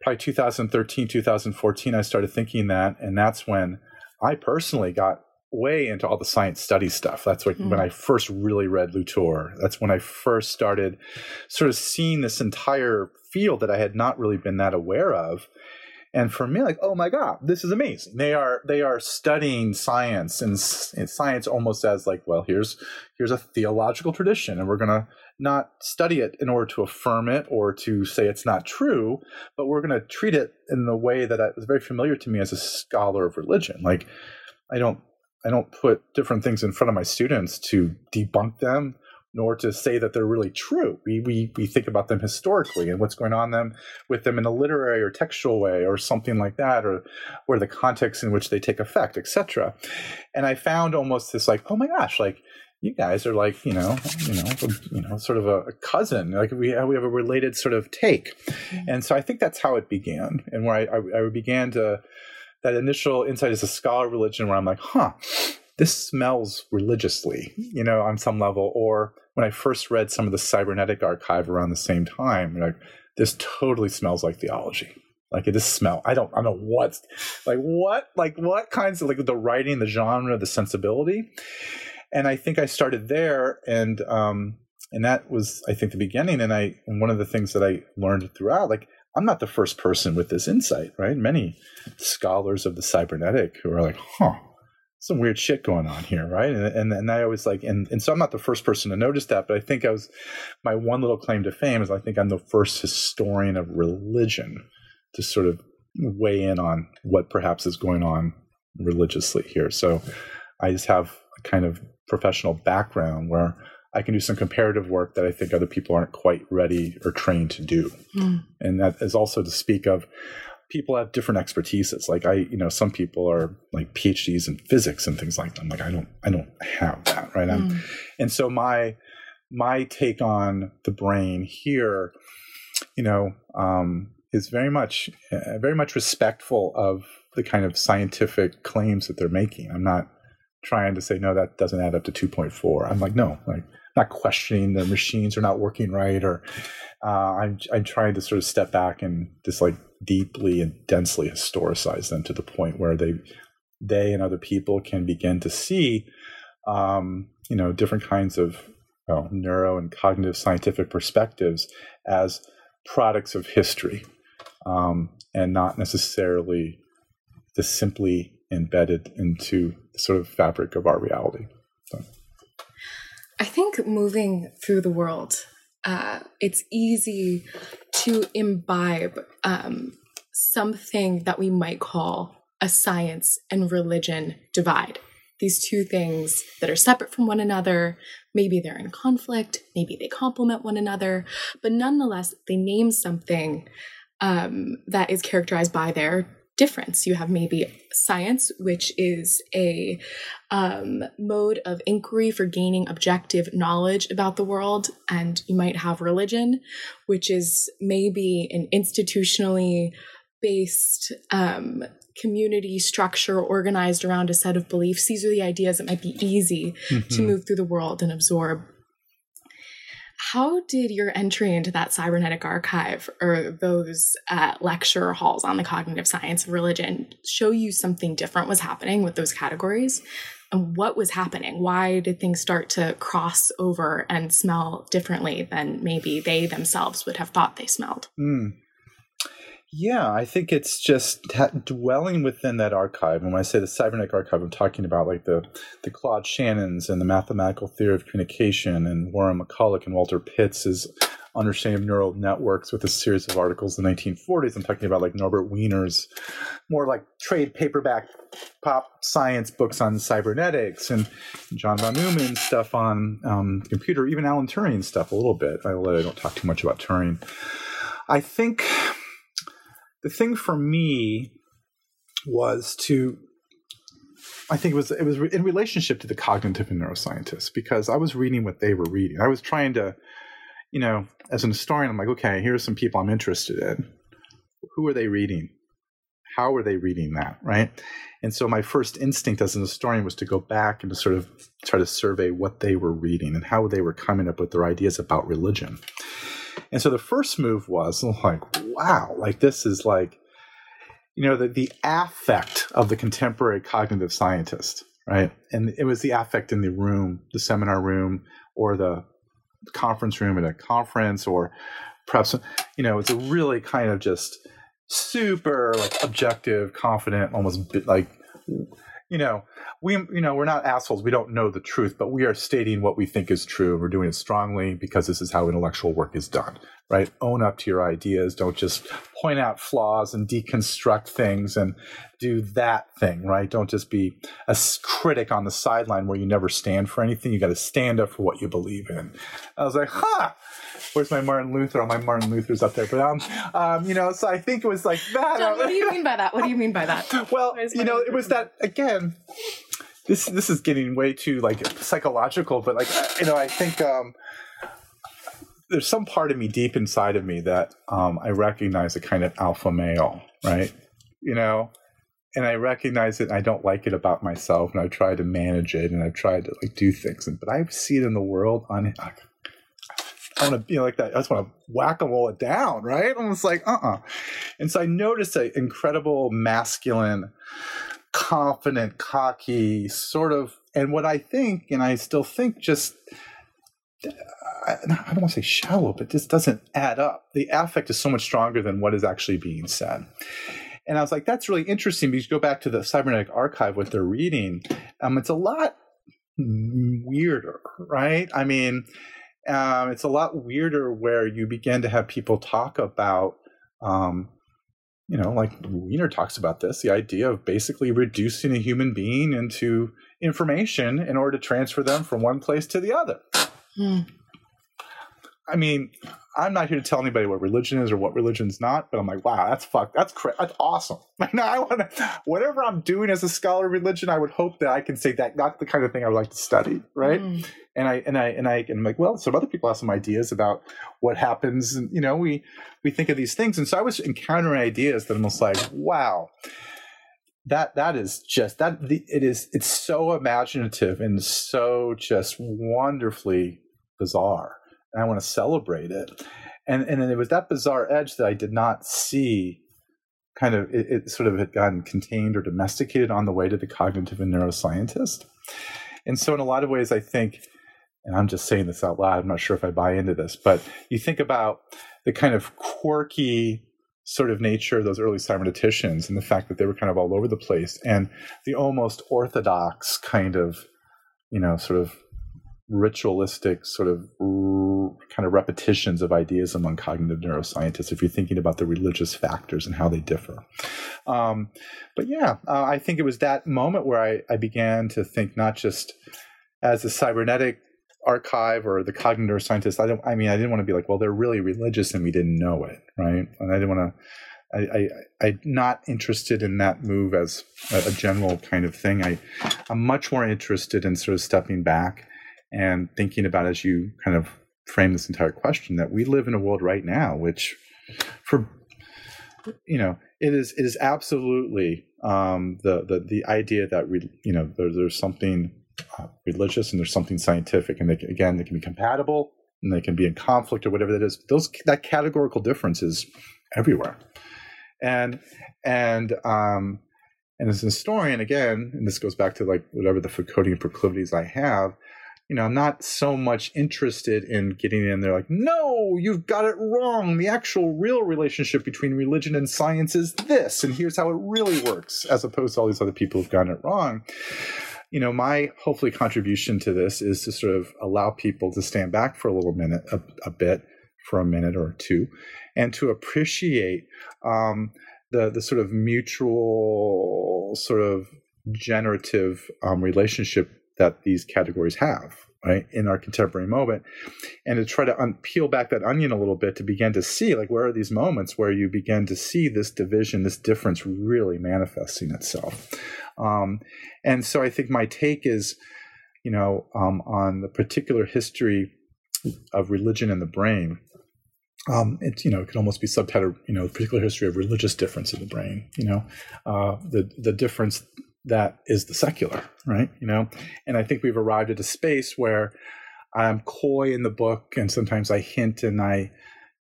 probably 2013, 2014, I started thinking that. And that's when I personally got way into all the science study stuff. That's like mm. when I first really read Latour. That's when I first started sort of seeing this entire field that I had not really been that aware of and for me like oh my god this is amazing. They are they are studying science and, and science almost as like well here's here's a theological tradition and we're going to not study it in order to affirm it or to say it's not true but we're going to treat it in the way that is very familiar to me as a scholar of religion. Like i don't i don't put different things in front of my students to debunk them nor to say that they're really true. We, we, we think about them historically and what's going on them with them in a literary or textual way or something like that, or or the context in which they take effect, etc. And I found almost this like, oh my gosh, like you guys are like you know you know you know sort of a, a cousin like we have, we have a related sort of take mm-hmm. and so i think that's how it began and where I, I, I began to that initial insight as a scholar of religion where i'm like huh this smells religiously you know on some level or when I first read some of the cybernetic archive around the same time, like this totally smells like theology. Like it just smell. I don't. I don't know what. Like what? Like what kinds of like the writing, the genre, the sensibility. And I think I started there, and um, and that was I think the beginning. And I and one of the things that I learned throughout, like I'm not the first person with this insight, right? Many scholars of the cybernetic who are like, huh, some weird shit going on here, right? And and, and I always like, and, and so I'm not the first person to notice that, but I think I was my one little claim to fame is I think I'm the first historian of religion to sort of weigh in on what perhaps is going on religiously here. So I just have a kind of professional background where I can do some comparative work that I think other people aren't quite ready or trained to do. Mm. And that is also to speak of people have different expertises. Like I, you know, some people are like PhDs in physics and things like that. I'm like, I don't, I don't have that, right? Mm. and so my my take on the brain here, you know, um, is very much uh, very much respectful of the kind of scientific claims that they're making. I'm not trying to say no, that doesn't add up to two point four. I'm like no, like not questioning the machines are not working right, or uh, I'm I'm trying to sort of step back and just like deeply and densely historicize them to the point where they they and other people can begin to see um, you know different kinds of well, neuro and cognitive scientific perspectives as products of history um, and not necessarily just simply embedded into the sort of fabric of our reality. So. I think moving through the world, uh, it's easy to imbibe um, something that we might call a science and religion divide. These two things that are separate from one another, maybe they're in conflict, maybe they complement one another, but nonetheless, they name something um, that is characterized by their difference. You have maybe science, which is a um, mode of inquiry for gaining objective knowledge about the world, and you might have religion, which is maybe an institutionally based um, community structure organized around a set of beliefs. These are the ideas that might be easy mm-hmm. to move through the world and absorb. How did your entry into that cybernetic archive or those uh, lecture halls on the cognitive science of religion show you something different was happening with those categories? And what was happening? Why did things start to cross over and smell differently than maybe they themselves would have thought they smelled? Mm. Yeah, I think it's just dwelling within that archive. And when I say the cybernetic archive, I'm talking about like the, the Claude Shannons and the mathematical theory of communication and Warren McCulloch and Walter Pitts's understanding of neural networks with a series of articles in the 1940s. I'm talking about like Norbert Wiener's more like trade paperback pop science books on cybernetics and John von Neumann's stuff on um, computer, even Alan Turing's stuff a little bit. I, I don't talk too much about Turing. I think the thing for me was to I think it was it was in relationship to the cognitive and neuroscientists because I was reading what they were reading. I was trying to, you know, as an historian, I'm like, okay, here's some people I'm interested in. Who are they reading? How are they reading that? Right. And so my first instinct as an historian was to go back and to sort of try to survey what they were reading and how they were coming up with their ideas about religion. And so the first move was like, wow, like this is like, you know, the, the affect of the contemporary cognitive scientist, right? And it was the affect in the room, the seminar room, or the conference room at a conference, or perhaps, you know, it's a really kind of just super like objective, confident, almost like you know, we you know we're not assholes. We don't know the truth, but we are stating what we think is true. We're doing it strongly because this is how intellectual work is done. Right? Own up to your ideas. Don't just point out flaws and deconstruct things and do that thing. Right? Don't just be a critic on the sideline where you never stand for anything. You got to stand up for what you believe in. I was like, huh where's my Martin Luther? All my Martin Luther's up there, but um, um, you know, so I think it was like that. John, what do you mean by that? What do you mean by that? well, you know, it was that again. This this is getting way too like psychological, but like you know, I think um, there's some part of me deep inside of me that um, I recognize a kind of alpha male, right? You know, and I recognize it. and I don't like it about myself, and I try to manage it, and I try to like do things, and but I see it in the world on I want to be like that. I just want to whack a roll it down, right? And it's like, uh uh-uh. uh And so I noticed an incredible masculine, confident, cocky sort of, and what I think, and I still think just, I don't want to say shallow, but this doesn't add up. The affect is so much stronger than what is actually being said. And I was like, that's really interesting because you go back to the cybernetic archive, what they're reading, um, it's a lot weirder, right? I mean, um, it's a lot weirder where you begin to have people talk about, um, you know, like Wiener talks about this the idea of basically reducing a human being into information in order to transfer them from one place to the other. Mm. I mean, I'm not here to tell anybody what religion is or what religion's not, but I'm like, wow, that's fuck, that's cra- that's awesome. Like, now I want to, whatever I'm doing as a scholar of religion, I would hope that I can say that that's the kind of thing I would like to study, right? Mm and I and I and I and I'm like, well, some other people have some ideas about what happens, and you know, we we think of these things, and so I was encountering ideas that I'm almost like, wow, that that is just that the, it is it's so imaginative and so just wonderfully bizarre and i want to celebrate it. And and it was that bizarre edge that i did not see kind of it, it sort of had gotten contained or domesticated on the way to the cognitive and neuroscientist. And so in a lot of ways i think and i'm just saying this out loud i'm not sure if i buy into this but you think about the kind of quirky sort of nature of those early cyberneticians and the fact that they were kind of all over the place and the almost orthodox kind of you know sort of ritualistic sort of kind of repetitions of ideas among cognitive neuroscientists if you're thinking about the religious factors and how they differ um, but yeah uh, i think it was that moment where I, I began to think not just as a cybernetic archive or the cognitive scientists i don't i mean i didn't want to be like well they're really religious and we didn't know it right and i didn't want to I, I am not interested in that move as a, a, general kind of thing. I I'm much more interested in sort of stepping back and thinking about as you kind of frame this entire question that we live in a world right now which for you know it is it is absolutely um, the the the idea that we you know there, there's something uh, religious and there's something scientific and they again they can be compatible and they can be in conflict or whatever that is. Those that categorical difference is everywhere. And and um and as a historian again and this goes back to like whatever the foucauldian proclivities i have you know i'm not so much interested in getting in there like no you've got it wrong. The actual real relationship between religion and science is this and here's how it really works as opposed to all these other people who've gotten it wrong. You know, my hopefully contribution to this is to sort of allow people to stand back for a little minute, a, a bit, for a minute or two, and to appreciate um, the the sort of mutual, sort of generative um, relationship that these categories have right in our contemporary moment and to try to un- peel back that onion a little bit to begin to see like where are these moments where you begin to see this division this difference really manifesting itself um, and so I think my take is, you know, um, on the particular history of religion and the brain. Um, it you know it could almost be subtitled you know particular history of religious difference in the brain you know uh, the the difference that is the secular right? You know? And I think we've arrived at a space where I'm coy in the book and sometimes I hint and I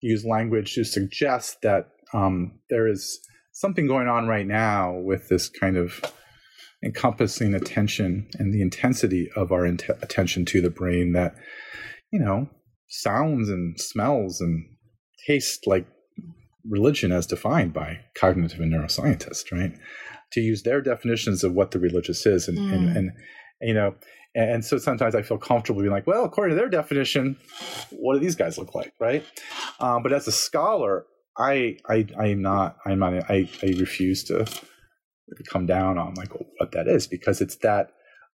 use language to suggest that um, there is something going on right now with this kind of encompassing attention and the intensity of our int- attention to the brain that you know sounds and smells and taste like religion as defined by cognitive and neuroscientists right to use their definitions of what the religious is and mm. and, and, you know and, and, so sometimes i feel comfortable being like well according to their definition what do these guys look like right um, but as a scholar i i i'm not i'm not i i refuse to come down on like what that is because it's that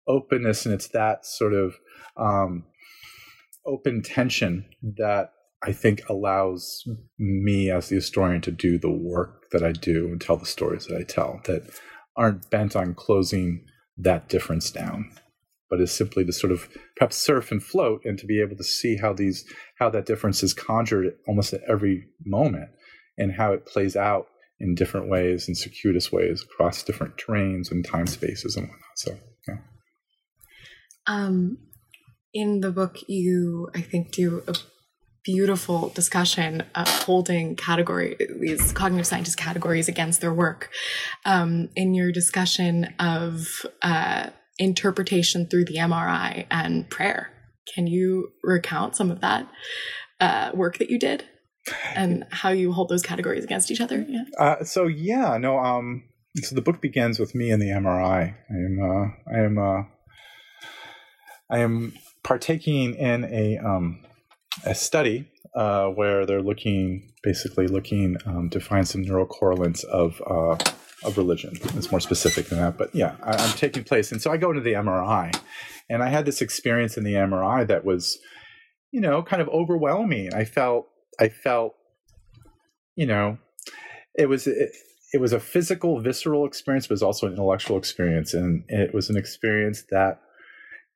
openness and it's that sort of um, open tension that I think allows me as the historian to do the work that I do and tell the stories that I tell that aren't bent on closing that difference down, but is simply to sort of perhaps surf and float and to be able to see how these how that difference is conjured almost at every moment and how it plays out in different ways, in circuitous ways, across different terrains and time spaces and whatnot. So, yeah. Um, in the book, you, I think, do a beautiful discussion of holding category these cognitive scientist categories against their work. Um, in your discussion of uh, interpretation through the MRI and prayer, can you recount some of that uh, work that you did? and how you hold those categories against each other. Yeah. Uh, so yeah, no. Um. So the book begins with me and the MRI. I am. Uh, I am. Uh, I am partaking in a um, a study uh, where they're looking, basically looking um, to find some neural correlates of uh, of religion. It's more specific than that, but yeah, I, I'm taking place, and so I go into the MRI, and I had this experience in the MRI that was, you know, kind of overwhelming. I felt I felt, you know, it was it, it was a physical, visceral experience, but it was also an intellectual experience, and it was an experience that,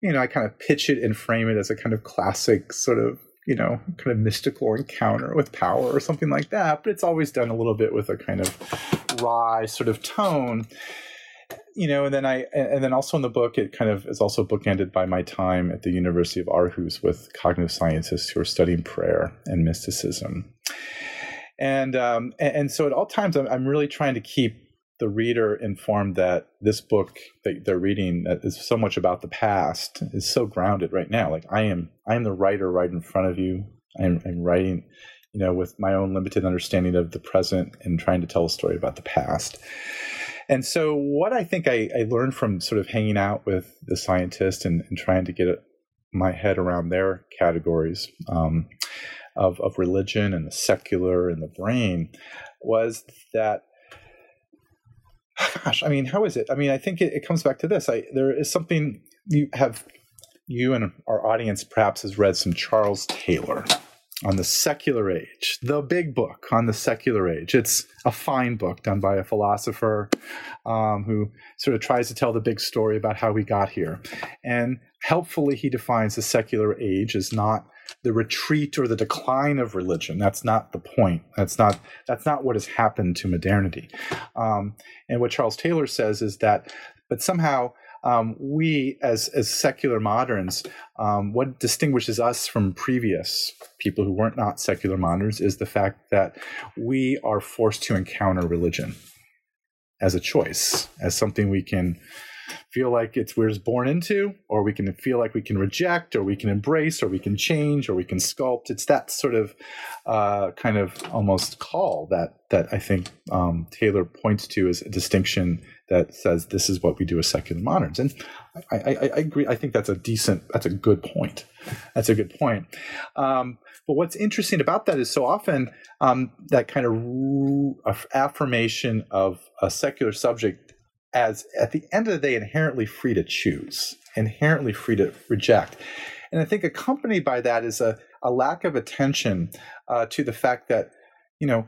you know, I kind of pitch it and frame it as a kind of classic sort of you know, kind of mystical encounter with power or something like that. But it's always done a little bit with a kind of wry sort of tone. you know, and then I, and then also in the book, it kind of is also bookended by my time at the University of Aarhus with cognitive scientists who are studying prayer and mysticism. And, um, and, so at all times, I'm, I'm really trying to keep the reader informed that this book that they're reading is so much about the past is so grounded right now. Like I am, I am the writer right in front of you. I'm, I'm writing, you know, with my own limited understanding of the present and trying to tell a story about the past. And so, what I think I, I learned from sort of hanging out with the scientists and, and trying to get my head around their categories um, of, of religion and the secular and the brain was that gosh i mean how is it i mean i think it, it comes back to this I, there is something you have you and our audience perhaps has read some charles taylor on the secular age, the big book on the secular age. It's a fine book done by a philosopher um, who sort of tries to tell the big story about how we got here. And helpfully, he defines the secular age as not the retreat or the decline of religion. That's not the point. That's not that's not what has happened to modernity. Um, and what Charles Taylor says is that, but somehow um, we as as secular moderns, um, what distinguishes us from previous people who weren't not secular moderns is the fact that we are forced to encounter religion as a choice, as something we can feel like it's we're born into, or we can feel like we can reject, or we can embrace, or we can change, or we can sculpt. It's that sort of uh, kind of almost call that that I think um, Taylor points to as a distinction that says this is what we do as secular moderns. And I, I, I agree. I think that's a decent, that's a good point. That's a good point. Um, but what's interesting about that is so often um, that kind of affirmation of a secular subject as at the end of the day inherently free to choose, inherently free to reject. And I think accompanied by that is a, a lack of attention uh, to the fact that, you know,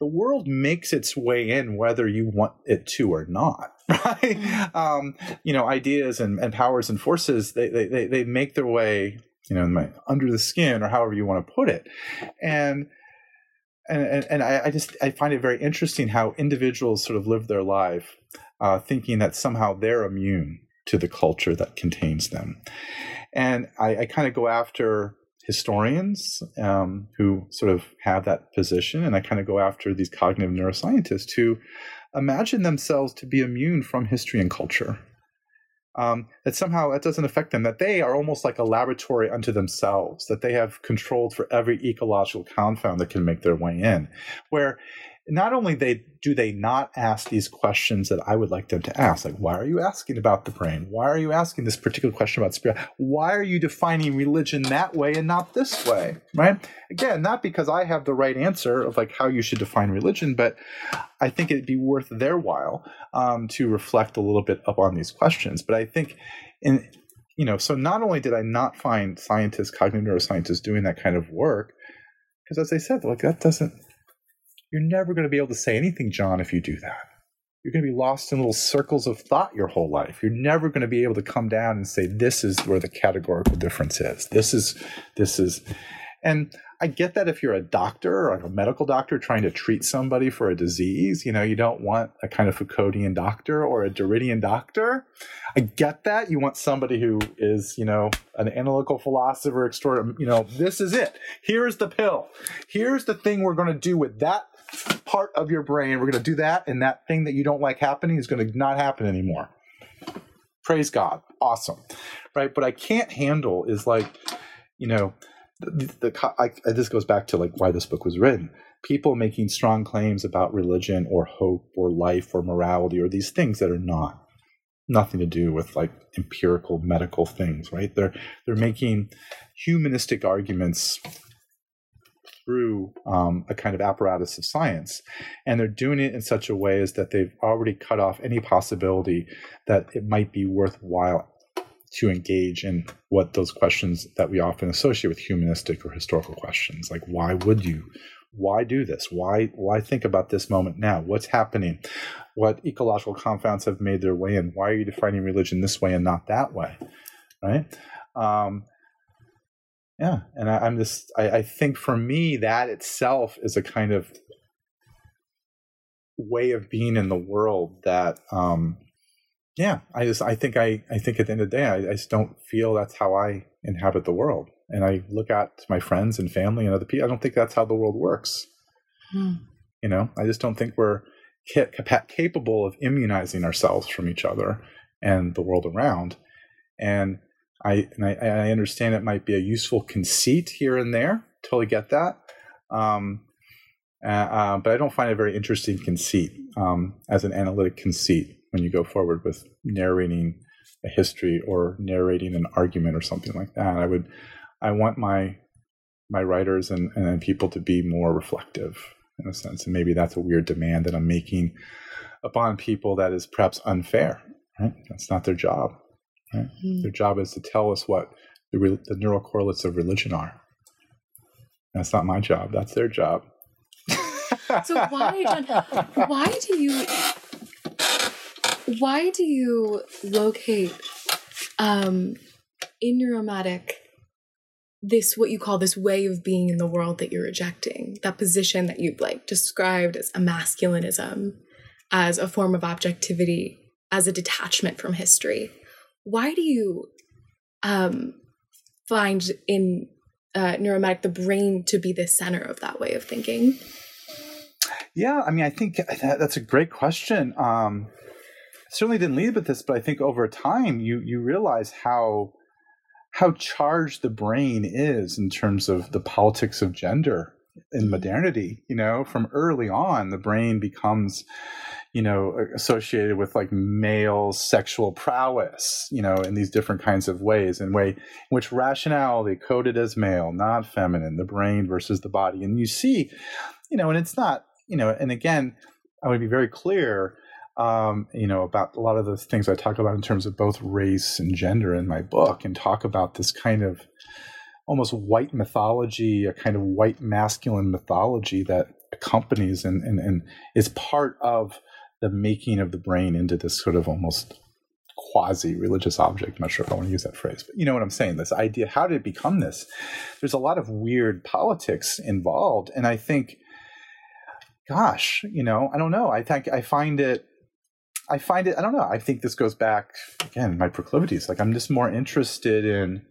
the world makes its way in whether you want it to or not right mm-hmm. um, you know ideas and, and powers and forces they, they, they make their way you know under the skin or however you want to put it and and, and, and I, I, just I find it very interesting how individuals sort of live their life uh, thinking that somehow they're immune to the culture that contains them, and I, I kind of go after historians um, who sort of have that position, and I kind of go after these cognitive neuroscientists who imagine themselves to be immune from history and culture. Um, that somehow that doesn't affect them, that they are almost like a laboratory unto themselves, that they have controlled for every ecological confound that can make their way in. Where not only they do they not ask these questions that I would like them to ask, like why are you asking about the brain? Why are you asking this particular question about spirit? Why are you defining religion that way and not this way? Right? Again, not because I have the right answer of like how you should define religion, but I think it'd be worth their while um, to reflect a little bit upon these questions. But I think in you know, so not only did I not find scientists, cognitive neuroscientists doing that kind of work, because as I said, like that doesn't you're never going to be able to say anything, John, if you do that. You're going to be lost in little circles of thought your whole life. You're never going to be able to come down and say, this is where the categorical difference is. This is, this is. And I get that if you're a doctor or a medical doctor trying to treat somebody for a disease, you know, you don't want a kind of Foucauldian doctor or a Derridian doctor. I get that. You want somebody who is, you know, an analytical philosopher extraordinary. You know, this is it. Here's the pill. Here's the thing we're going to do with that part of your brain. We're going to do that, and that thing that you don't like happening is going to not happen anymore. Praise God. Awesome. Right. But I can't handle is like, you know, the, the I, this goes back to like why this book was written. People making strong claims about religion or hope or life or morality or these things that are not nothing to do with like empirical medical things, right? They're they're making humanistic arguments through um, a kind of apparatus of science. And they're doing it in such a way as that they've already cut off any possibility that it might be worthwhile to engage in what those questions that we often associate with humanistic or historical questions like why would you? Why do this? Why why think about this moment now? What's happening? What ecological confounds have made their way in? Why are you defining religion this way and not that way? Right? Um, yeah and I, am just I, I think for me that itself is a kind of way of being in the world that um yeah, I just I think I I think at the end of the day I, I just don't feel that's how I inhabit the world, and I look at my friends and family and other people. I don't think that's how the world works. Hmm. You know, I just don't think we're ca- capable of immunizing ourselves from each other and the world around. And I and I, I understand it might be a useful conceit here and there. Totally get that. Um, uh, uh, but I don't find it a very interesting conceit um, as an analytic conceit when you go forward with narrating a history or narrating an argument or something like that. I would, I want my my writers and, and people to be more reflective in a sense, and maybe that's a weird demand that I'm making upon people that is perhaps unfair. Right? That's not their job. Right? Mm-hmm. Their job is to tell us what the, the neural correlates of religion are. That's not my job. That's their job. so why, John? Why do you? Why do you locate um, in neuromatic this what you call this way of being in the world that you're rejecting that position that you've like described as a masculinism as a form of objectivity as a detachment from history why do you um, find in uh, neuromatic the brain to be the center of that way of thinking? Yeah i mean i think that, that's a great question. Um, certainly didn't lead with this but i think over time you you realize how how charged the brain is in terms of the politics of gender in modernity you know? From early on the brain becomes you know associated with like male sexual prowess you know in these different kinds of ways in way in which rationality coded as male not feminine the brain versus the body. And you see you know and it's not you know and again i would be very clear um, you know, about a lot of the things I talk about in terms of both race and gender in my book, and talk about this kind of almost white mythology, a kind of white masculine mythology that accompanies and, and, and is part of the making of the brain into this sort of almost quasi religious object. I'm not sure if I want to use that phrase, but you know what I'm saying. This idea, how did it become this? There's a lot of weird politics involved. And I think, gosh, you know, I don't know. I think I find it I find it, I don't know, I think this goes back, again, my proclivities. Like, I'm just more interested in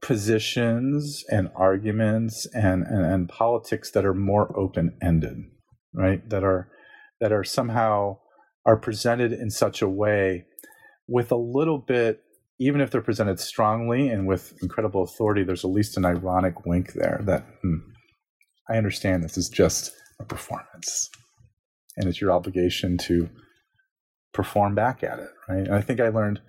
positions and arguments and, and, and politics that are more open ended, right? That are, that are somehow are presented in such a way with a little bit even if they're presented strongly and with incredible authority, there's at least an ironic wink there that hmm, I understand this is just a performance and it's your obligation to perform back at it, right? And I think I learned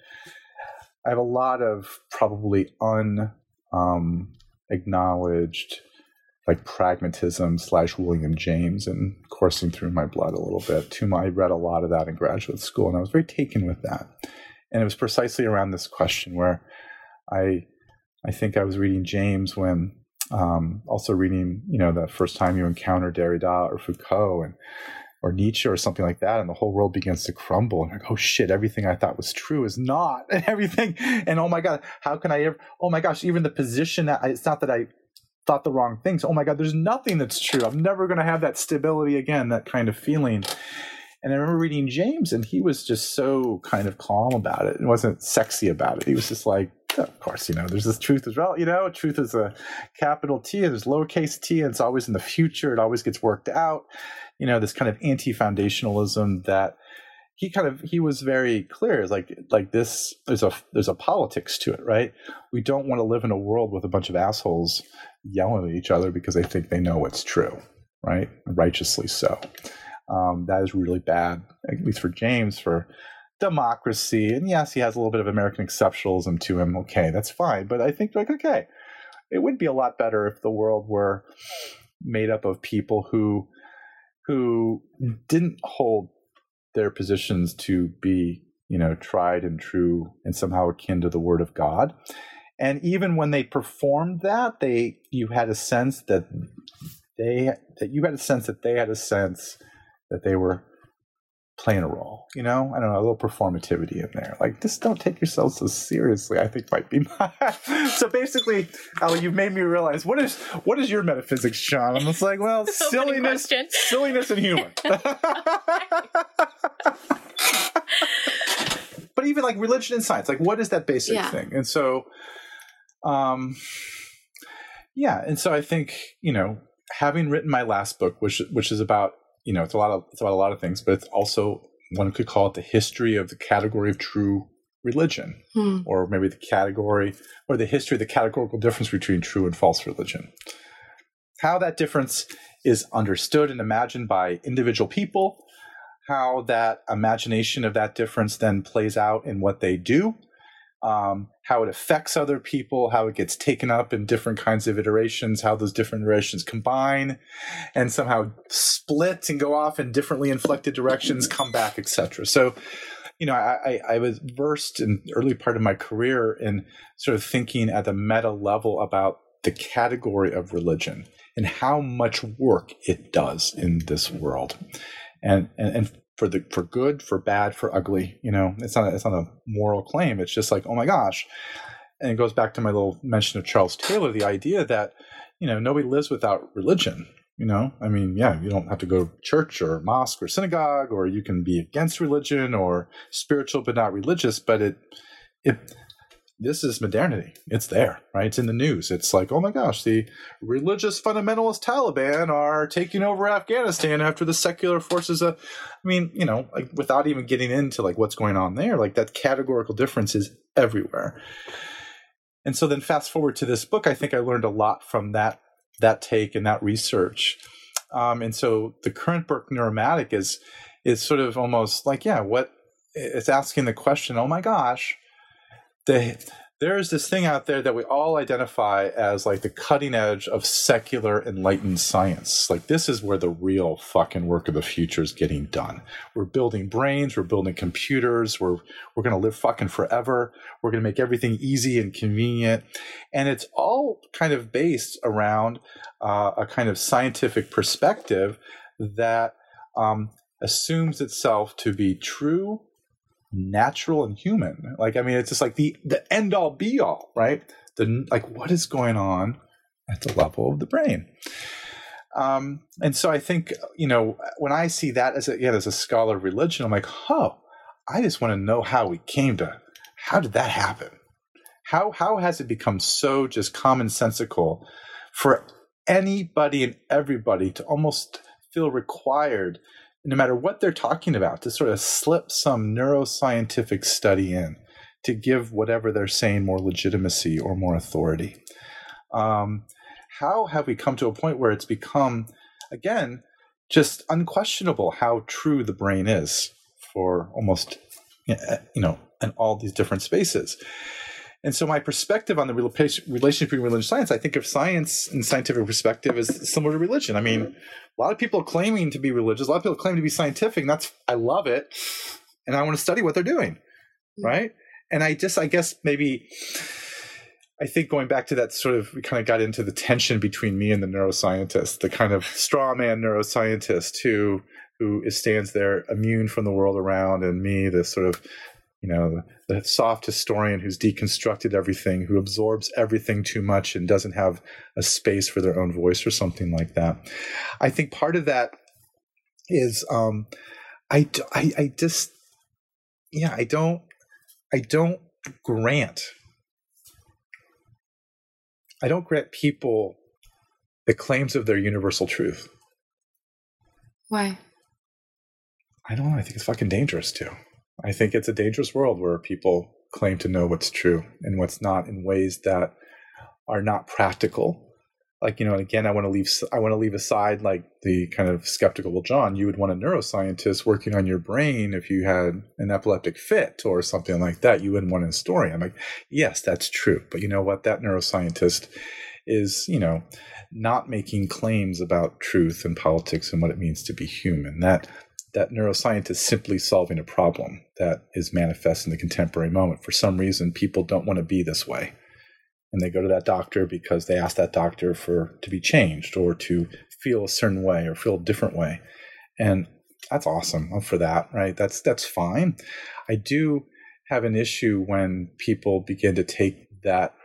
I have a lot of probably un um, acknowledged like pragmatism slash William James and coursing through my blood a little bit. Too, I read a lot of that in graduate school, and I was very taken with that. And it was precisely around this question where I, I think I was reading James when um, also reading, you know, the first time you encounter Derrida or Foucault, and or Nietzsche or something like that, and the whole world begins to crumble. And like, oh shit, everything I thought was true is not, and everything. And oh my god, how can I ever? Oh my gosh, even the position that I, it's not that I thought the wrong things. Oh my god, there's nothing that's true. I'm never going to have that stability again. That kind of feeling. And I remember reading James, and he was just so kind of calm about it and wasn't sexy about it. He was just like, of course, you know, there's this truth as well. You know, truth is a capital T, and there's lowercase t, and it's always in the future. It always gets worked out you know this kind of anti-foundationalism that he kind of he was very clear like like this there's a there's a politics to it right we don't want to live in a world with a bunch of assholes yelling at each other because they think they know what's true right? Righteously so. Um, that is really bad at least for james for democracy. And yes he has a little bit of american exceptionalism to him. Okay that's fine. But i think like okay it would be a lot better if the world were made up of people who who didn't hold their positions to be, you know, tried and true and somehow akin to the word of God. And even when they performed that, they you had a sense that they that you had a sense that they had a sense that they were playing a role. You know, I don't know, a little performativity in there. Like, just don't take yourself so seriously. I think might be my. so basically, Ali, you've made me realize what is what is your metaphysics, Sean? I'm just like, well, silliness, silliness, and humor. but even like religion and science, like what is that basic Yeah. thing? And so, um, yeah, and so I think you know, having written my last book, which which is about you know, it's a lot of it's about a lot of things, but it's also one could call it the history of the category of true religion, Hmm. or maybe the category or the history of the categorical difference between true and false religion. How that difference is understood and imagined by individual people, how that imagination of that difference then plays out in what they do, um, how it affects other people, how it gets taken up in different kinds of iterations, how those different iterations combine and somehow split and go off in differently inflected directions, come back, etc. So, you know, I, I, was versed in early part of my career in sort of thinking at the meta level about the category of religion and how much work it does in this world, and and, and for the for good, for bad, for ugly. You know, it's not it's not a moral claim. It's just like, oh my gosh, and it goes back to my little mention of Charles Taylor, the idea that you know nobody lives without religion. You know, I mean, yeah, you don't have to go to church or mosque or synagogue, or you can be against religion or spiritual but not religious. But it, it, this is modernity. It's there, right? It's in the news. It's like, oh my gosh, the religious fundamentalist Taliban are taking over Afghanistan after the secular forces. Of, I mean, you know, like without even getting into like what's going on there, like that categorical difference is everywhere. And so then fast forward to this book, I think I learned a lot from that that take and that research. Um, and so the current book Neuromatic is is sort of almost like, yeah, what it's asking the question, oh my gosh, the there is this thing out there that we all identify as like the cutting edge of secular enlightened science. Like this is where the real fucking work of the future is getting done. We're building brains, we're building computers, we're we're gonna live fucking forever. We're gonna make everything easy and convenient, and it's all kind of based around uh, a kind of scientific perspective that um, assumes itself to be true natural and human. Like, I mean, it's just like the the end all be all, right? The like, what is going on at the level of the brain? Um, and so I think you know when I see that as a, again as a scholar of religion, I'm like, oh, I just want to know how we came to. How did that happen? How how has it become so just commonsensical for anybody and everybody to almost feel required no matter what they're talking about, to sort of slip some neuroscientific study in to give whatever they're saying more legitimacy or more authority. Um, how have we come to a point where it's become, again, just unquestionable how true the brain is for almost, you know, in all these different spaces? And so my perspective on the relationship between religion and science, I think of science and scientific perspective is similar to religion. I mean, a lot of people are claiming to be religious, a lot of people claim to be scientific, and that's I love it. And I want to study what they're doing. Right. And I just I guess maybe I think going back to that sort of we kind of got into the tension between me and the neuroscientist, the kind of straw man neuroscientist who who stands there immune from the world around, and me, the sort of you know the, soft historian who's deconstructed everything who absorbs everything too much and doesn't have a space for their own voice or something like that. I think part of that is um i i, I just yeah i don't i don't grant i don't grant people the claims of their universal truth. Why? i don't know i think it's fucking dangerous too I think it's a dangerous world where people claim to know what's true and what's not in ways that are not practical. Like you know, again, I want to leave I want to leave aside like the kind of skeptical. Well, John, you would want a neuroscientist working on your brain if you had an epileptic fit or something like that. You wouldn't want a historian. I'm like, yes, that's true, but you know what? That neuroscientist is you know not making claims about truth and politics and what it means to be human. That that neuroscientist is simply solving a problem that is manifest in the contemporary moment. For some reason, people don't want to be this way. And they go to that doctor because they ask that doctor for to be changed or to feel a certain way or feel a different way. And that's awesome. I'm for that, right? That's that's fine. I do have an issue when people begin to take that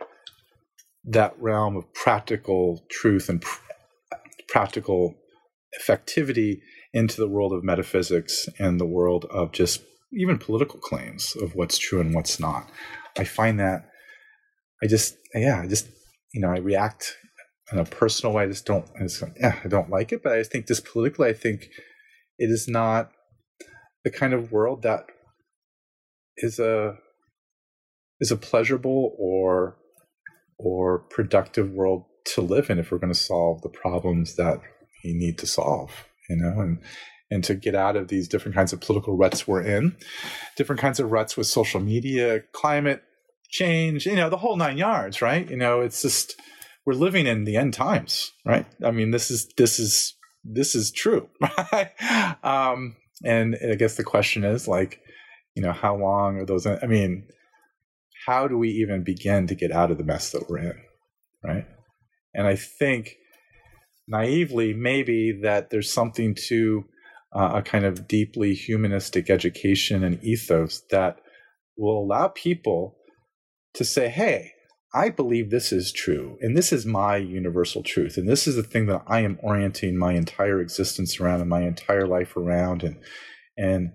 that realm of practical truth and pr- practical effectivity into the world of metaphysics and the world of just even political claims of what's true and what's not. I find that I just yeah I just you know I react in a personal way. I just don't I just, yeah I don't like it, but I think just politically I think it is not the kind of world that is a is a pleasurable or or productive world to live in if we're going to solve the problems that we need to solve you know and and to get out of these different kinds of political ruts we're in. Different kinds of ruts with social media climate change you know the whole nine yards right? You know it's just we're living in the end times right? I mean this is this is this is true right? Um and i guess the question is like you know how long are those i mean how do we even begin to get out of the mess that we're in right? And i think naively maybe that there's something to uh, a kind of deeply humanistic education and ethos that will allow people to say hey I believe this is true, and this is my universal truth, and this is the thing that I am orienting my entire existence around and my entire life around, and and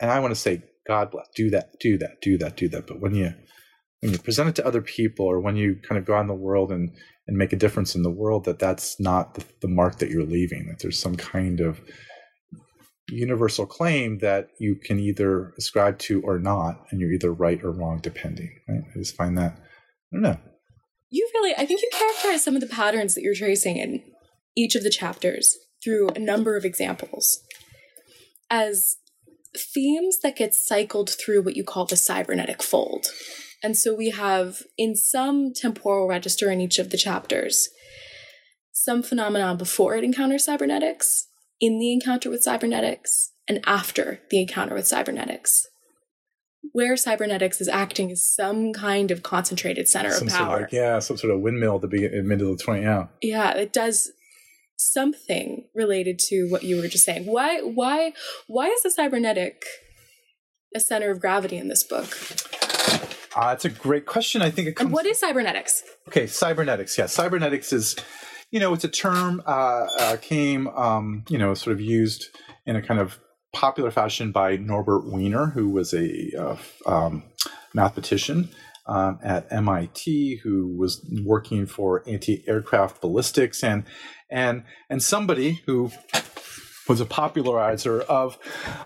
and I want to say, God bless, do that, do that, do that, do that. But when you when you present it to other people, or when you kind of go out in the world and and make a difference in the world, that that's not the, the mark that you're leaving. That there's some kind of universal claim that you can either ascribe to or not, and you're either right or wrong depending. Right? I just find that I don't know. You really, I think you characterize some of the patterns that you're tracing in each of the chapters through a number of examples as themes that get cycled through what you call the cybernetic fold. And so we have, in some temporal register in each of the chapters, some phenomena before it encounters cybernetics, in the encounter with cybernetics, and after the encounter with cybernetics. Where cybernetics is acting as some kind of concentrated center some of power. Sort of like, yeah, some sort of windmill at the beginning, middle of the 20, yeah. Yeah, it does something related to what you were just saying. Why why why is the cybernetic a center of gravity in this book? Uh, it's a great question. I think it comes. And what is cybernetics? Okay, cybernetics. Yeah, cybernetics is, you know, it's a term uh, uh, came, um, you know, sort of used in a kind of popular fashion by Norbert Wiener, who was a uh, um, mathematician um, at MIT, who was working for anti-aircraft ballistics, and and and somebody who was a popularizer of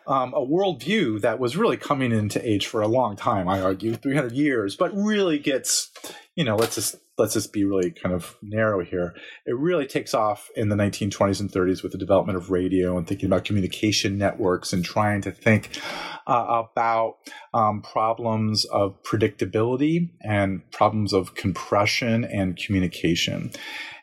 um, a worldview that was really coming into age for a long time. I argue, 300 years, but really gets, you know, let's just let's just be really kind of narrow here. It really takes off in the 1920s and 30s with the development of radio and thinking about communication networks and trying to think uh, about um, problems of predictability and problems of compression and communication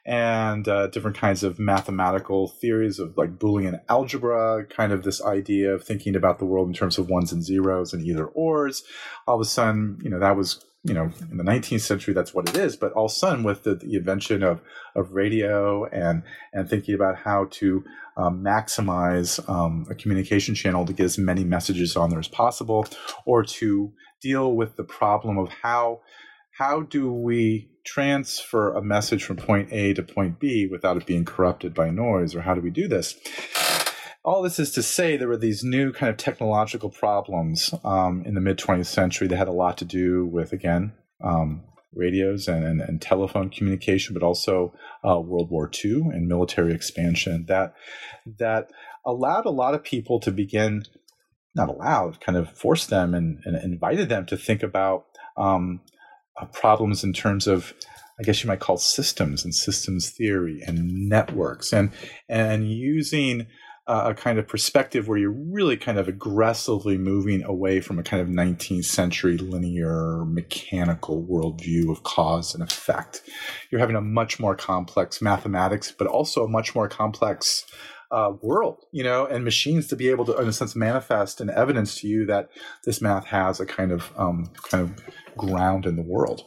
and uh, different kinds of mathematical theories of like Boolean algebra, kind of this idea of thinking about the world in terms of ones and zeros and either ors. All of a sudden, you know, that was you know in the 19th century that's what it is but all of a sudden with the, the invention of of radio and and thinking about how to um, maximize um, a communication channel to get as many messages on there as possible or to deal with the problem of how how do we transfer a message from point A to point B without it being corrupted by noise, or how do we do this? All this is to say there were these new kind of technological problems um, in the mid 20th century that had a lot to do with, again, um, radios and, and, and, telephone communication, but also uh, World War II and military expansion that that allowed a lot of people to begin, not allowed, kind of forced them and, and invited them to think about um, uh, problems in terms of I guess you might call systems and systems theory and networks and and using a kind of perspective where you're really kind of aggressively moving away from a kind of 19th century linear mechanical worldview of cause and effect. You're having a much more complex mathematics, but also a much more complex uh, world, you know, and machines to be able to, in a sense, manifest and evidence to you that this math has a kind of um, kind of ground in the world.